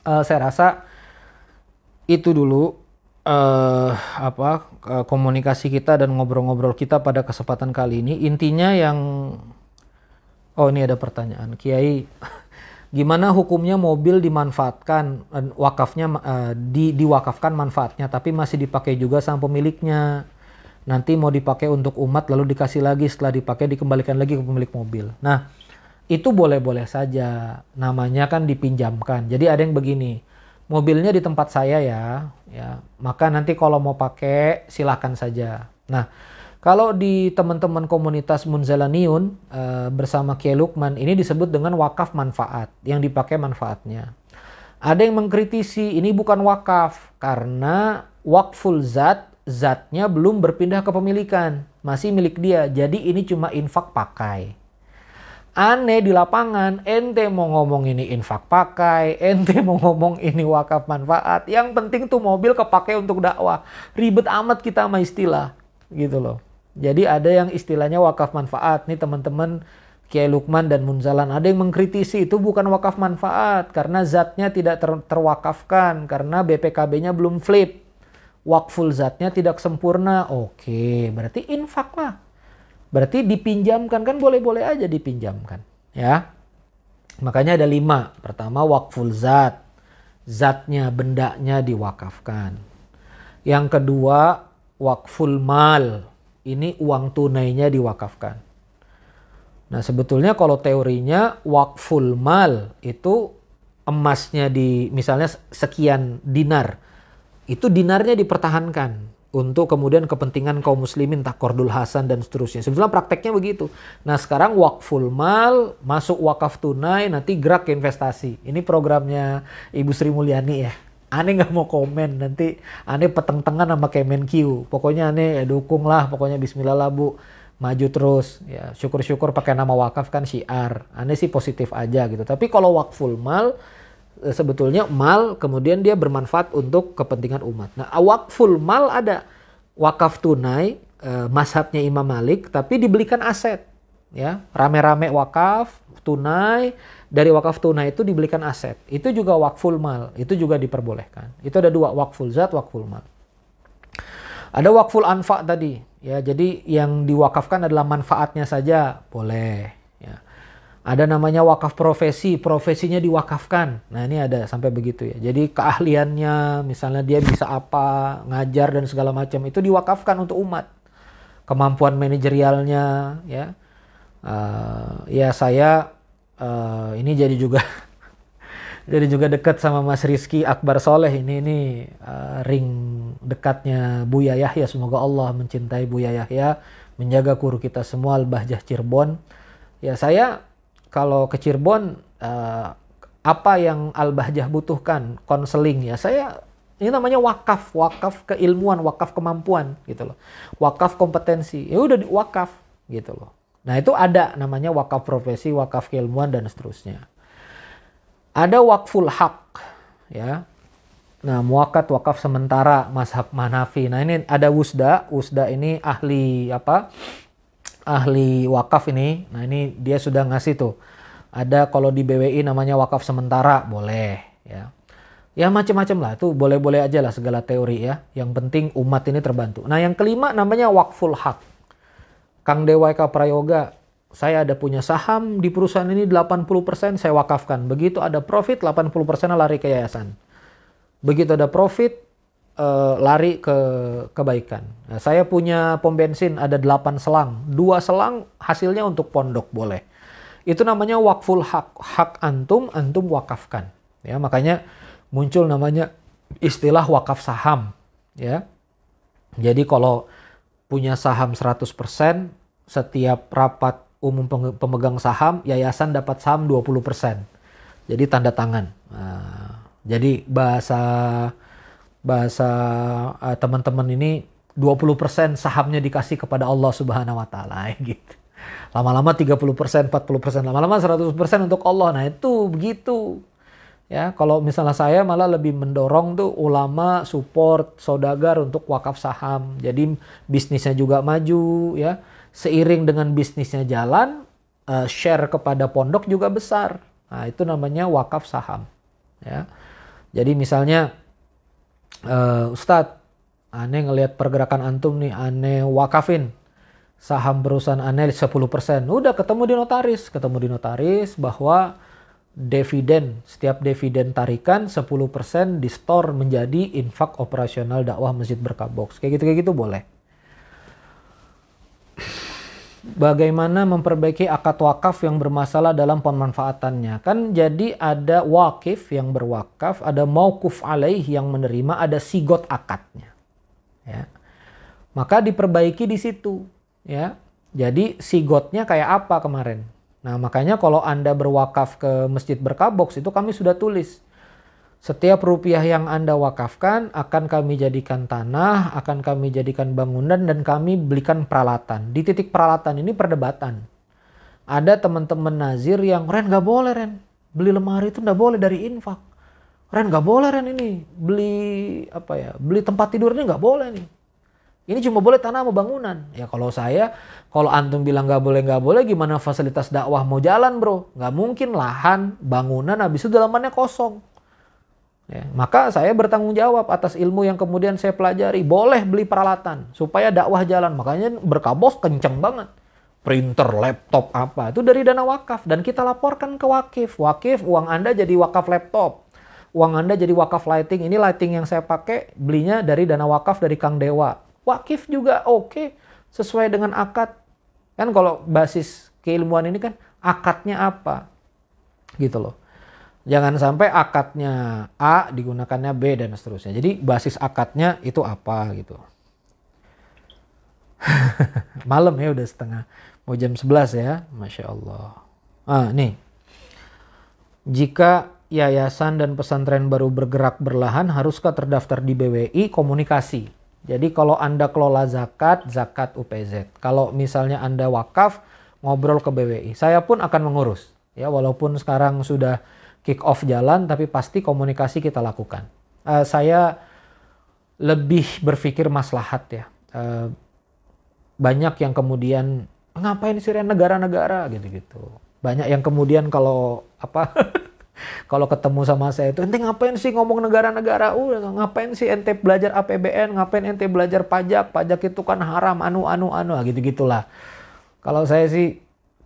Uh, saya rasa itu dulu uh, apa uh, komunikasi kita dan ngobrol-ngobrol kita pada kesempatan kali ini. Intinya yang oh ini ada pertanyaan. Kiai gimana hukumnya mobil dimanfaatkan wakafnya uh, di diwakafkan manfaatnya tapi masih dipakai juga sama pemiliknya? Nanti mau dipakai untuk umat lalu dikasih lagi setelah dipakai dikembalikan lagi ke pemilik mobil. Nah itu boleh-boleh saja. Namanya kan dipinjamkan. Jadi ada yang begini mobilnya di tempat saya ya, ya maka nanti kalau mau pakai silahkan saja. Nah, kalau di teman-teman komunitas Munzalaniun e, bersama Kiai Lukman ini disebut dengan wakaf manfaat yang dipakai manfaatnya. Ada yang mengkritisi ini bukan wakaf karena wakful zat zatnya belum berpindah ke pemilikan. masih milik dia. Jadi ini cuma infak pakai. Aneh di lapangan, ente mau ngomong ini infak pakai, ente mau ngomong ini wakaf manfaat. Yang penting tuh mobil kepakai untuk dakwah. Ribet amat kita sama istilah, gitu loh. Jadi ada yang istilahnya wakaf manfaat. Nih teman-teman Kiai Lukman dan Munzalan ada yang mengkritisi itu bukan wakaf manfaat karena zatnya tidak ter terwakafkan karena BPKB-nya belum flip. Wakful zatnya tidak sempurna. Oke, berarti infak lah Berarti dipinjamkan kan boleh-boleh aja dipinjamkan, ya. Makanya ada lima. Pertama wakful zat, zatnya bendanya diwakafkan. Yang kedua wakful mal, ini uang tunainya diwakafkan. Nah sebetulnya kalau teorinya wakful mal itu emasnya di misalnya sekian dinar, itu dinarnya dipertahankan untuk kemudian kepentingan kaum muslimin takordul hasan dan seterusnya. Sebetulnya prakteknya begitu. Nah sekarang wakful mal, masuk wakaf tunai, nanti gerak ke investasi. Ini programnya Ibu Sri Mulyani ya. Aneh nggak mau komen, nanti aneh peteng-tengan sama Kemenq. Pokoknya aneh ya dukung lah, pokoknya bismillah lah bu. Maju terus, ya syukur-syukur pakai nama wakaf kan syiar. Aneh sih positif aja gitu. Tapi kalau wakful mal, sebetulnya mal kemudian dia bermanfaat untuk kepentingan umat. Nah, wakful mal ada. Wakaf tunai eh, mashabnya Imam Malik tapi dibelikan aset ya. Rame-rame wakaf tunai dari wakaf tunai itu dibelikan aset. Itu juga wakful mal itu juga diperbolehkan. Itu ada dua wakful zat wakful mal. Ada wakful anfa tadi ya. Jadi yang diwakafkan adalah manfaatnya saja boleh ada namanya wakaf profesi, profesinya diwakafkan. Nah ini ada sampai begitu ya. Jadi keahliannya, misalnya dia bisa apa, ngajar dan segala macam itu diwakafkan untuk umat. Kemampuan manajerialnya, ya, uh, ya saya uh, ini jadi juga jadi juga dekat sama Mas Rizky Akbar Soleh ini ini uh, ring dekatnya Buya Yahya. Semoga Allah mencintai Buya Yahya, menjaga guru kita semua Al-Bahjah Cirebon. Ya saya kalau ke Cirebon uh, apa yang Al-Bahjah butuhkan konseling ya saya ini namanya wakaf, wakaf keilmuan, wakaf kemampuan gitu loh. Wakaf kompetensi. Ya udah wakaf gitu loh. Nah, itu ada namanya wakaf profesi, wakaf keilmuan dan seterusnya. Ada wakful hak ya. Nah, muakat wakaf sementara mazhab Manafi. Nah, ini ada Wusda. Wusda ini ahli apa? Ahli wakaf ini, nah ini dia sudah ngasih tuh. Ada kalau di BWI namanya wakaf sementara, boleh ya. Ya macam-macam lah, tuh boleh-boleh aja lah segala teori ya. Yang penting umat ini terbantu. Nah yang kelima namanya wakful hak. Kang Dewa Eka Prayoga, saya ada punya saham di perusahaan ini 80% saya wakafkan. Begitu ada profit 80% lari ke yayasan. Begitu ada profit uh, lari ke kebaikan. Nah, saya punya pom bensin ada 8 selang. Dua selang hasilnya untuk pondok boleh. Itu namanya wakful hak. Hak antum, antum wakafkan. Ya, makanya muncul namanya istilah wakaf saham. Ya. Jadi kalau punya saham 100%, setiap rapat umum pemegang saham, yayasan dapat saham 20%. Jadi tanda tangan. Nah, jadi bahasa bahasa uh, teman-teman ini 20% sahamnya dikasih kepada Allah Subhanahu wa taala gitu. Lama-lama 30%, 40%, lama-lama 100% untuk Allah. Nah, itu begitu. Ya, kalau misalnya saya malah lebih mendorong tuh ulama support saudagar untuk wakaf saham. Jadi bisnisnya juga maju ya. Seiring dengan bisnisnya jalan, uh, share kepada pondok juga besar. Nah, itu namanya wakaf saham. Ya. Jadi misalnya uh, Ustadz, aneh ngelihat pergerakan antum nih, aneh wakafin saham perusahaan aneh 10%. Udah ketemu di notaris, ketemu di notaris bahwa dividen, setiap dividen tarikan 10% di store menjadi infak operasional dakwah Masjid Berkah Box. Kayak gitu kayak gitu boleh bagaimana memperbaiki akad wakaf yang bermasalah dalam pemanfaatannya. Kan jadi ada wakif yang berwakaf, ada maukuf alaih yang menerima, ada sigot akadnya. Ya. Maka diperbaiki di situ. Ya. Jadi sigotnya kayak apa kemarin? Nah makanya kalau Anda berwakaf ke Masjid Berkabox itu kami sudah tulis. Setiap rupiah yang Anda wakafkan akan kami jadikan tanah, akan kami jadikan bangunan dan kami belikan peralatan. Di titik peralatan ini perdebatan. Ada teman-teman nazir yang Ren gak boleh Ren. Beli lemari itu gak boleh dari infak. Ren gak boleh Ren ini. Beli apa ya? Beli tempat tidur ini gak boleh nih. Ini cuma boleh tanah mau bangunan. Ya kalau saya, kalau antum bilang gak boleh gak boleh, gimana fasilitas dakwah mau jalan bro? Gak mungkin lahan, bangunan, habis itu dalamannya kosong. Ya, maka saya bertanggung jawab atas ilmu yang kemudian saya pelajari. Boleh beli peralatan supaya dakwah jalan. Makanya berkabos kenceng banget. Printer, laptop apa. Itu dari dana wakaf. Dan kita laporkan ke wakif. Wakif uang Anda jadi wakaf laptop. Uang Anda jadi wakaf lighting. Ini lighting yang saya pakai belinya dari dana wakaf dari Kang Dewa. Wakif juga oke. Okay. Sesuai dengan akad. Kan kalau basis keilmuan ini kan akadnya apa. Gitu loh. Jangan sampai akadnya A digunakannya B dan seterusnya. Jadi basis akadnya itu apa gitu. Malam ya udah setengah. Mau jam 11 ya. Masya Allah. Ah nih. Jika yayasan dan pesantren baru bergerak berlahan haruskah terdaftar di BWI komunikasi. Jadi kalau Anda kelola zakat, zakat UPZ. Kalau misalnya Anda wakaf, ngobrol ke BWI. Saya pun akan mengurus. Ya walaupun sekarang sudah kick off jalan tapi pasti komunikasi kita lakukan. Uh, saya lebih berpikir maslahat ya. Uh, banyak yang kemudian ngapain sih negara-negara gitu-gitu. Banyak yang kemudian kalau apa kalau ketemu sama saya itu ente ngapain sih ngomong negara-negara? Uh, ngapain sih ente belajar APBN? Ngapain ente belajar pajak? Pajak itu kan haram anu anu anu ah, gitu-gitulah. Kalau saya sih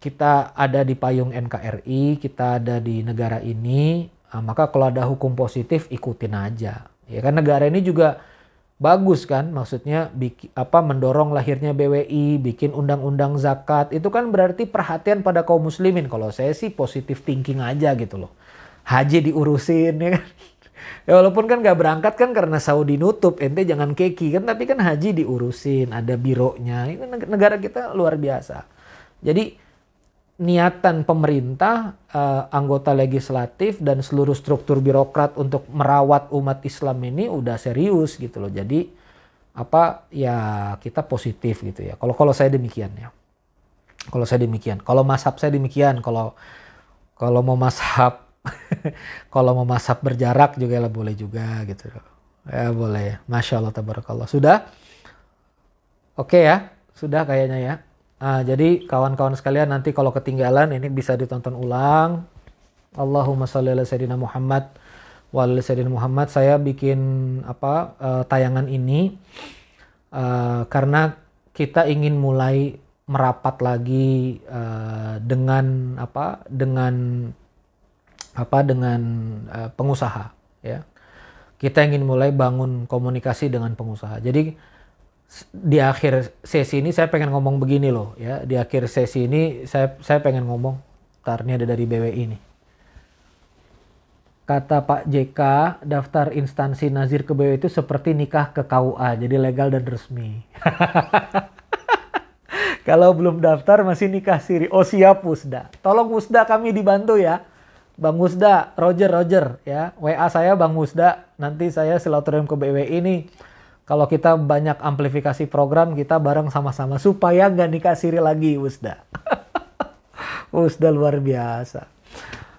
kita ada di payung NKRI, kita ada di negara ini, nah, maka kalau ada hukum positif ikutin aja. Ya kan negara ini juga bagus kan, maksudnya bikin, apa mendorong lahirnya BWI, bikin undang-undang zakat, itu kan berarti perhatian pada kaum muslimin. Kalau saya sih positif thinking aja gitu loh. Haji diurusin ya kan. Ya walaupun kan gak berangkat kan karena Saudi nutup, ente jangan keki kan, tapi kan haji diurusin, ada bironya. Ini negara kita luar biasa. Jadi niatan pemerintah, uh, anggota legislatif dan seluruh struktur birokrat untuk merawat umat Islam ini udah serius gitu loh. Jadi apa ya kita positif gitu ya. Kalau kalau saya demikian ya. Kalau saya demikian. Kalau masab saya demikian. Kalau kalau mau masab kalau mau masab berjarak juga lah boleh juga gitu. Ya boleh. Masya Allah tabarakallah. Sudah? Oke okay ya. Sudah kayaknya ya. Nah, jadi kawan-kawan sekalian nanti kalau ketinggalan ini bisa ditonton ulang. Allahumma sholli ala sayyidina Muhammad wa ala sayyidina Muhammad. Saya bikin apa uh, tayangan ini uh, karena kita ingin mulai merapat lagi uh, dengan apa dengan apa dengan uh, pengusaha ya. Kita ingin mulai bangun komunikasi dengan pengusaha. Jadi di akhir sesi ini saya pengen ngomong begini loh ya. Di akhir sesi ini saya saya pengen ngomong tar ini ada dari BWI ini kata Pak JK daftar instansi nazir ke BWI itu seperti nikah ke KUA jadi legal dan resmi. Kalau belum daftar masih nikah siri. Oh siap Musda tolong Musda kami dibantu ya. Bang Musda Roger Roger ya. WA saya Bang Musda nanti saya silaturahim ke BWI ini kalau kita banyak amplifikasi program, kita bareng sama-sama supaya nggak nikah siri lagi, Usda. Usda luar biasa.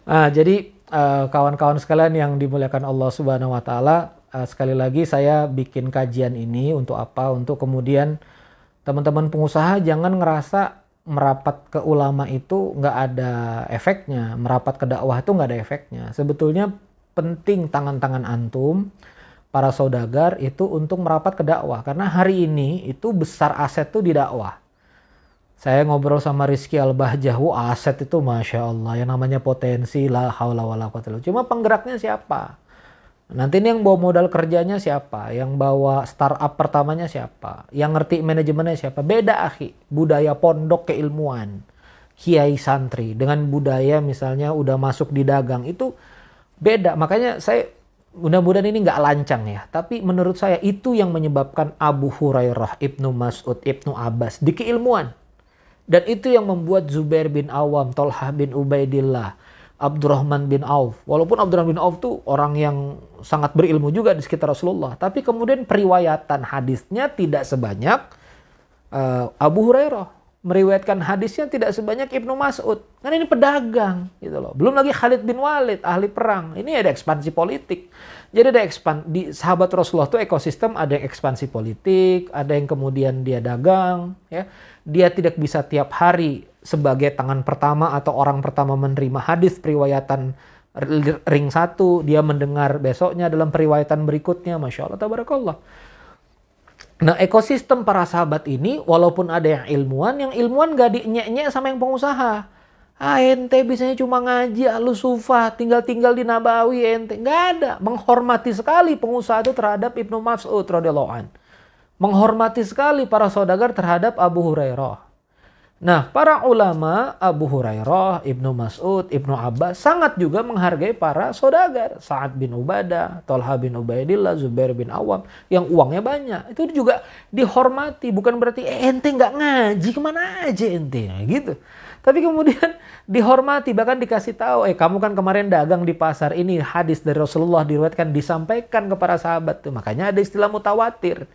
Nah, jadi eh, kawan-kawan sekalian yang dimuliakan Allah Subhanahu wa taala, uh, sekali lagi saya bikin kajian ini untuk apa? Untuk kemudian teman-teman pengusaha jangan ngerasa merapat ke ulama itu nggak ada efeknya, merapat ke dakwah itu nggak ada efeknya. Sebetulnya penting tangan-tangan antum para saudagar itu untuk merapat ke dakwah karena hari ini itu besar aset tuh di dakwah. Saya ngobrol sama Rizky Al-Bahjah, aset itu Masya Allah, yang namanya potensi lah, haula wala Cuma penggeraknya siapa? Nanti ini yang bawa modal kerjanya siapa? Yang bawa startup pertamanya siapa? Yang ngerti manajemennya siapa? Beda akhi, budaya pondok keilmuan, kiai santri dengan budaya misalnya udah masuk di dagang itu beda. Makanya saya mudah-mudahan ini nggak lancang ya. Tapi menurut saya itu yang menyebabkan Abu Hurairah, Ibnu Mas'ud, Ibnu Abbas di keilmuan. Dan itu yang membuat Zubair bin Awam, Tolhah bin Ubaidillah, Abdurrahman bin Auf. Walaupun Abdurrahman bin Auf tuh orang yang sangat berilmu juga di sekitar Rasulullah, tapi kemudian periwayatan hadisnya tidak sebanyak uh, Abu Hurairah. Meriwayatkan hadisnya tidak sebanyak Ibnu Mas'ud. Kan ini pedagang gitu loh. Belum lagi Khalid bin Walid, ahli perang. Ini ada ekspansi politik. Jadi ada ekspan di sahabat Rasulullah tuh ekosistem ada yang ekspansi politik, ada yang kemudian dia dagang, ya. Dia tidak bisa tiap hari sebagai tangan pertama atau orang pertama menerima hadis periwayatan ring satu, dia mendengar besoknya dalam periwayatan berikutnya, masya Allah, tabarakallah. Nah ekosistem para sahabat ini, walaupun ada yang ilmuwan, yang ilmuwan gak dinyek-nyek sama yang pengusaha. Ah ente bisanya cuma ngaji, lu sufa, tinggal-tinggal di Nabawi ente. Nggak ada. Menghormati sekali pengusaha itu terhadap Ibnu Mas'ud radhiyallahu. Menghormati sekali para saudagar terhadap Abu Hurairah. Nah, para ulama Abu Hurairah, Ibnu Mas'ud, Ibnu Abbas sangat juga menghargai para saudagar. Sa'ad bin Ubadah, Talha bin Ubaidillah, Zubair bin Awam yang uangnya banyak. Itu juga dihormati, bukan berarti eh, ente nggak ngaji ke mana aja ente nah, gitu. Tapi kemudian dihormati bahkan dikasih tahu, eh kamu kan kemarin dagang di pasar ini hadis dari Rasulullah diriwayatkan disampaikan kepada sahabat tuh. Makanya ada istilah mutawatir.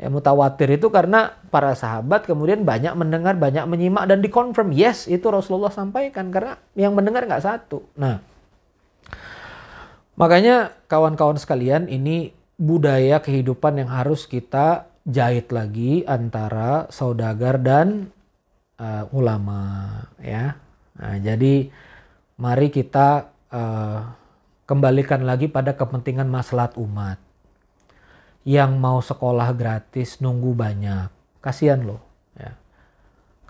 Ya, mutawatir itu karena para sahabat kemudian banyak mendengar, banyak menyimak dan dikonfirm. Yes, itu Rasulullah sampaikan karena yang mendengar nggak satu. Nah, makanya kawan-kawan sekalian ini budaya kehidupan yang harus kita jahit lagi antara saudagar dan uh, ulama ya. Nah, jadi mari kita uh, kembalikan lagi pada kepentingan maslahat umat yang mau sekolah gratis nunggu banyak. Kasihan loh. Ya.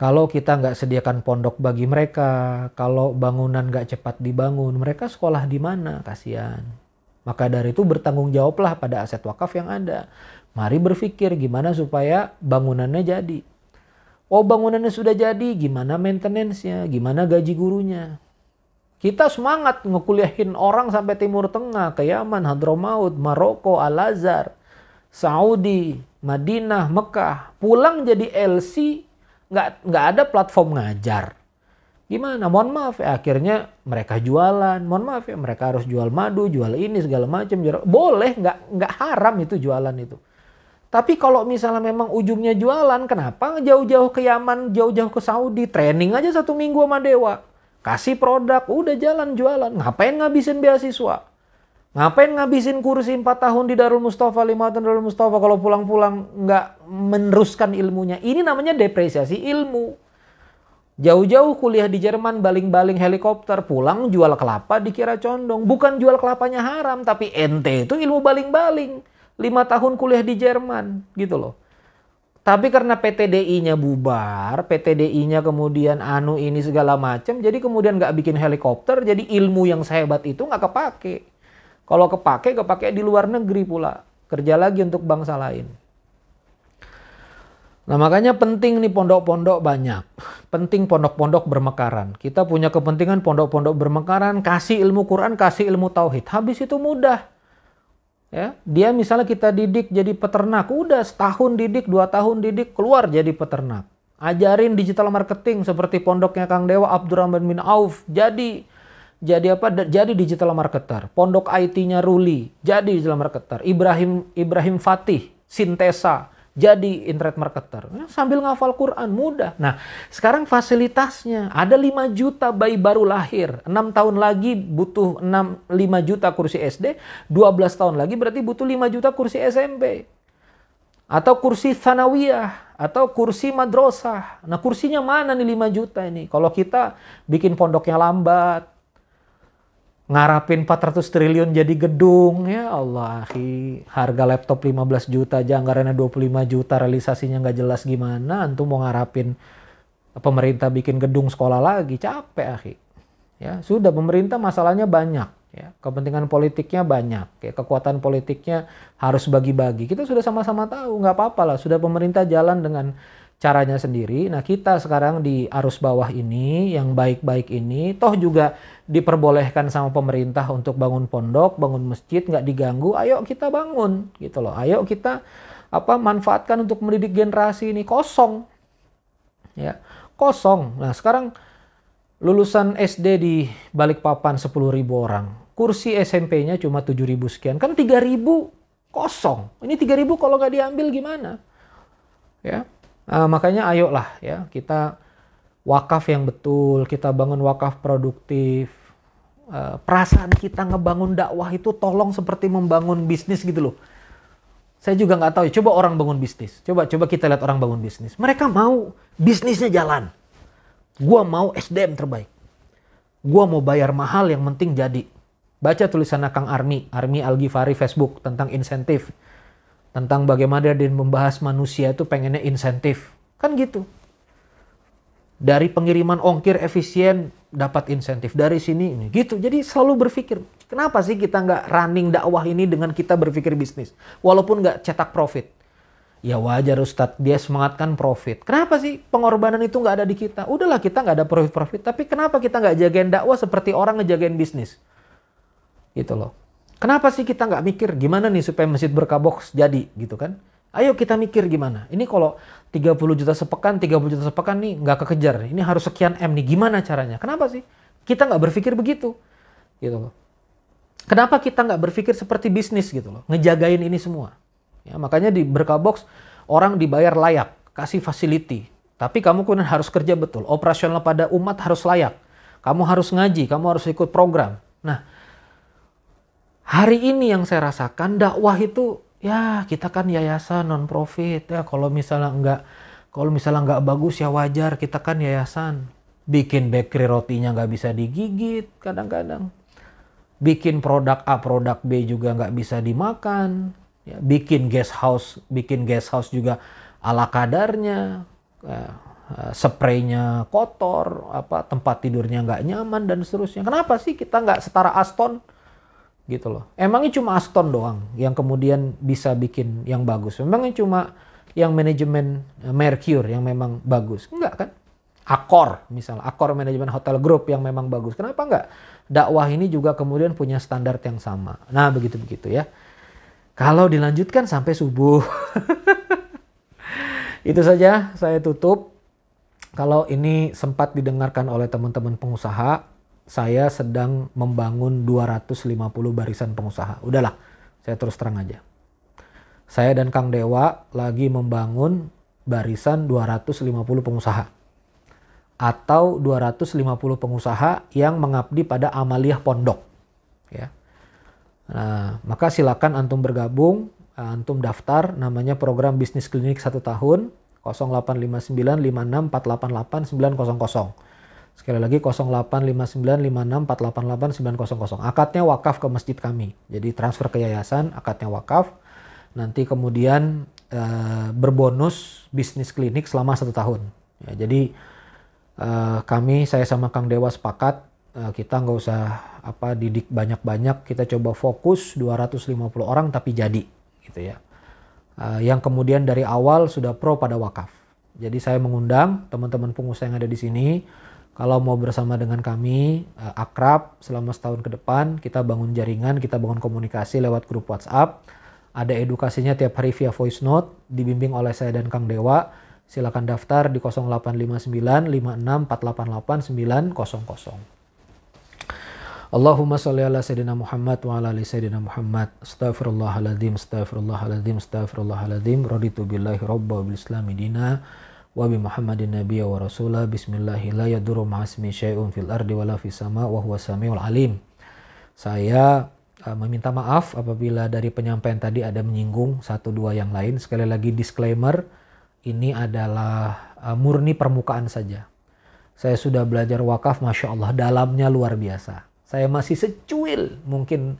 Kalau kita nggak sediakan pondok bagi mereka, kalau bangunan nggak cepat dibangun, mereka sekolah di mana? Kasihan. Maka dari itu bertanggung jawablah pada aset wakaf yang ada. Mari berpikir gimana supaya bangunannya jadi. Oh bangunannya sudah jadi, gimana maintenance-nya, gimana gaji gurunya. Kita semangat ngekuliahin orang sampai Timur Tengah, ke Yaman, Hadramaut, Maroko, Al-Azhar. Saudi, Madinah, Mekah, pulang jadi LC, nggak nggak ada platform ngajar. Gimana? Mohon maaf ya, akhirnya mereka jualan. Mohon maaf ya, mereka harus jual madu, jual ini segala macam. Boleh, nggak nggak haram itu jualan itu. Tapi kalau misalnya memang ujungnya jualan, kenapa jauh-jauh ke Yaman, jauh-jauh ke Saudi, training aja satu minggu sama Dewa. Kasih produk, udah jalan jualan. Ngapain ngabisin beasiswa? Ngapain ngabisin kursi 4 tahun di Darul Mustafa, 5 tahun di Darul Mustafa kalau pulang-pulang nggak meneruskan ilmunya. Ini namanya depresiasi ilmu. Jauh-jauh kuliah di Jerman, baling-baling helikopter, pulang jual kelapa dikira condong. Bukan jual kelapanya haram, tapi ente itu ilmu baling-baling. 5 tahun kuliah di Jerman, gitu loh. Tapi karena PTDI-nya bubar, PTDI-nya kemudian anu ini segala macam, jadi kemudian nggak bikin helikopter, jadi ilmu yang sehebat itu nggak kepake. Kalau kepake, kepake di luar negeri pula. Kerja lagi untuk bangsa lain. Nah makanya penting nih pondok-pondok banyak. Penting pondok-pondok bermekaran. Kita punya kepentingan pondok-pondok bermekaran, kasih ilmu Quran, kasih ilmu Tauhid. Habis itu mudah. Ya, dia misalnya kita didik jadi peternak, udah setahun didik, dua tahun didik, keluar jadi peternak. Ajarin digital marketing seperti pondoknya Kang Dewa Abdurrahman bin Auf, jadi jadi apa? Jadi digital marketer. Pondok IT-nya Ruli, jadi digital marketer. Ibrahim Ibrahim Fatih, Sintesa, jadi internet marketer. Ya, sambil ngafal Quran, mudah. Nah, sekarang fasilitasnya, ada 5 juta bayi baru lahir. 6 tahun lagi butuh 6, 5 juta kursi SD, 12 tahun lagi berarti butuh 5 juta kursi SMP. Atau kursi Thanawiyah, atau kursi madrasah. Nah kursinya mana nih 5 juta ini? Kalau kita bikin pondoknya lambat, ngarapin 400 triliun jadi gedung. Ya Allah harga laptop 15 juta aja anggarannya 25 juta realisasinya nggak jelas gimana. Antum mau ngarapin pemerintah bikin gedung sekolah lagi? Capek akhi. Ya sudah pemerintah masalahnya banyak ya. Kepentingan politiknya banyak ya. Kekuatan politiknya harus bagi-bagi. Kita sudah sama-sama tahu nggak apa-apa lah. Sudah pemerintah jalan dengan caranya sendiri. Nah kita sekarang di arus bawah ini yang baik-baik ini toh juga diperbolehkan sama pemerintah untuk bangun pondok, bangun masjid nggak diganggu. Ayo kita bangun gitu loh. Ayo kita apa manfaatkan untuk mendidik generasi ini kosong ya kosong. Nah sekarang lulusan SD di Balikpapan 10 ribu orang. Kursi SMP-nya cuma 7 ribu sekian. Kan 3 ribu kosong. Ini 3 ribu kalau nggak diambil gimana? Ya, nah, makanya ayolah ya kita wakaf yang betul, kita bangun wakaf produktif. Uh, perasaan kita ngebangun dakwah itu tolong seperti membangun bisnis gitu loh. Saya juga nggak tahu. Coba orang bangun bisnis. Coba coba kita lihat orang bangun bisnis. Mereka mau bisnisnya jalan Gua mau SDM terbaik. Gua mau bayar mahal yang penting jadi. Baca tulisan Kang Armi, Armi Al-Ghifari Facebook tentang insentif. Tentang bagaimana dia membahas manusia itu pengennya insentif. Kan gitu. Dari pengiriman ongkir efisien dapat insentif. Dari sini ini gitu. Jadi selalu berpikir, kenapa sih kita nggak running dakwah ini dengan kita berpikir bisnis? Walaupun nggak cetak profit Ya wajar Ustadz, dia semangatkan profit. Kenapa sih pengorbanan itu nggak ada di kita? Udahlah kita nggak ada profit-profit, tapi kenapa kita nggak jagain dakwah seperti orang ngejagain bisnis? Gitu loh. Kenapa sih kita nggak mikir gimana nih supaya masjid berkabok jadi gitu kan? Ayo kita mikir gimana. Ini kalau 30 juta sepekan, 30 juta sepekan nih nggak kekejar. Ini harus sekian M nih. Gimana caranya? Kenapa sih? Kita nggak berpikir begitu. Gitu loh. Kenapa kita nggak berpikir seperti bisnis gitu loh. Ngejagain ini semua. Ya, makanya di Berkabox orang dibayar layak, kasih facility. Tapi kamu kemudian harus kerja betul. Operasional pada umat harus layak. Kamu harus ngaji, kamu harus ikut program. Nah, hari ini yang saya rasakan dakwah itu ya kita kan yayasan non profit ya kalau misalnya enggak kalau misalnya nggak bagus ya wajar. Kita kan yayasan. Bikin bakery rotinya nggak bisa digigit kadang-kadang. Bikin produk A produk B juga nggak bisa dimakan. Ya, bikin guest house bikin guest house juga ala kadarnya. Ya, spraynya kotor apa tempat tidurnya nggak nyaman dan seterusnya. Kenapa sih kita nggak setara Aston gitu loh. Emangnya cuma Aston doang yang kemudian bisa bikin yang bagus? Memangnya cuma yang manajemen eh, Mercure yang memang bagus? Enggak kan? Akor misalnya. Akor manajemen hotel group yang memang bagus. Kenapa enggak? Dakwah ini juga kemudian punya standar yang sama. Nah begitu begitu ya. Kalau dilanjutkan sampai subuh. Itu saja saya tutup. Kalau ini sempat didengarkan oleh teman-teman pengusaha, saya sedang membangun 250 barisan pengusaha. Udahlah, saya terus terang aja. Saya dan Kang Dewa lagi membangun barisan 250 pengusaha. Atau 250 pengusaha yang mengabdi pada amaliyah pondok. Ya. Nah, maka silakan antum bergabung, antum daftar namanya program bisnis klinik satu tahun 085956488900. Sekali lagi 085956488900. Akadnya wakaf ke masjid kami. Jadi transfer ke yayasan, akadnya wakaf. Nanti kemudian e, berbonus bisnis klinik selama satu tahun. Ya, jadi e, kami, saya sama Kang Dewa sepakat e, kita nggak usah apa didik banyak-banyak kita coba fokus 250 orang tapi jadi gitu ya uh, yang kemudian dari awal sudah pro pada wakaf jadi saya mengundang teman-teman pengusaha yang ada di sini kalau mau bersama dengan kami uh, akrab selama setahun ke depan kita bangun jaringan kita bangun komunikasi lewat grup WhatsApp ada edukasinya tiap hari via voice note dibimbing oleh saya dan Kang Dewa silakan daftar di 0859 56 900 Allahumma salli ala Sayyidina Muhammad wa ala ali Sayyidina Muhammad. Astaghfirullahaladzim, astaghfirullahaladzim, astaghfirullahaladzim. Raditu billahi rabba wa bil islami dina wa bi Muhammadin nabiyya wa rasulah. Bismillahi la yadurru ma'asmi syai'un fil ardi wa la fis sama wa huwa samiul alim. Saya uh, meminta maaf apabila dari penyampaian tadi ada menyinggung satu dua yang lain. Sekali lagi disclaimer, ini adalah uh, murni permukaan saja. Saya sudah belajar wakaf, Masya Allah, dalamnya luar biasa saya masih secuil mungkin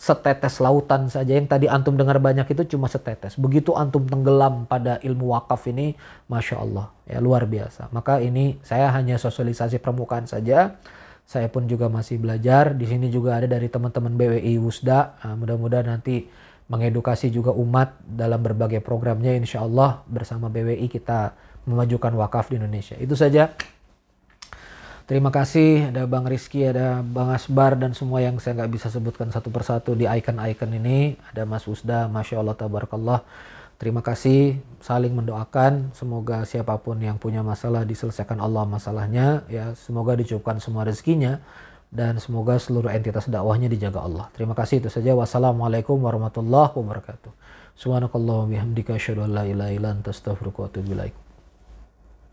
setetes lautan saja yang tadi antum dengar banyak itu cuma setetes. Begitu antum tenggelam pada ilmu wakaf ini, masya Allah, ya luar biasa. Maka ini saya hanya sosialisasi permukaan saja. Saya pun juga masih belajar. Di sini juga ada dari teman-teman BWI Wusda. Nah, mudah-mudahan nanti mengedukasi juga umat dalam berbagai programnya. Insya Allah bersama BWI kita memajukan wakaf di Indonesia. Itu saja. Terima kasih ada Bang Rizky, ada Bang Asbar dan semua yang saya nggak bisa sebutkan satu persatu di icon-icon ini. Ada Mas Usda, Masya Allah, Tabarakallah. Terima kasih saling mendoakan semoga siapa pun yang punya masalah diselesaikan Allah masalahnya ya semoga dicukupkan semua rezekinya dan semoga seluruh entitas dakwahnya dijaga Allah. Terima kasih itu saja. Wassalamualaikum warahmatullahi wabarakatuh. Subhanakallah bihamdika asyhadu an la ilaha illa anta astaghfiruka wa atubu ilaik.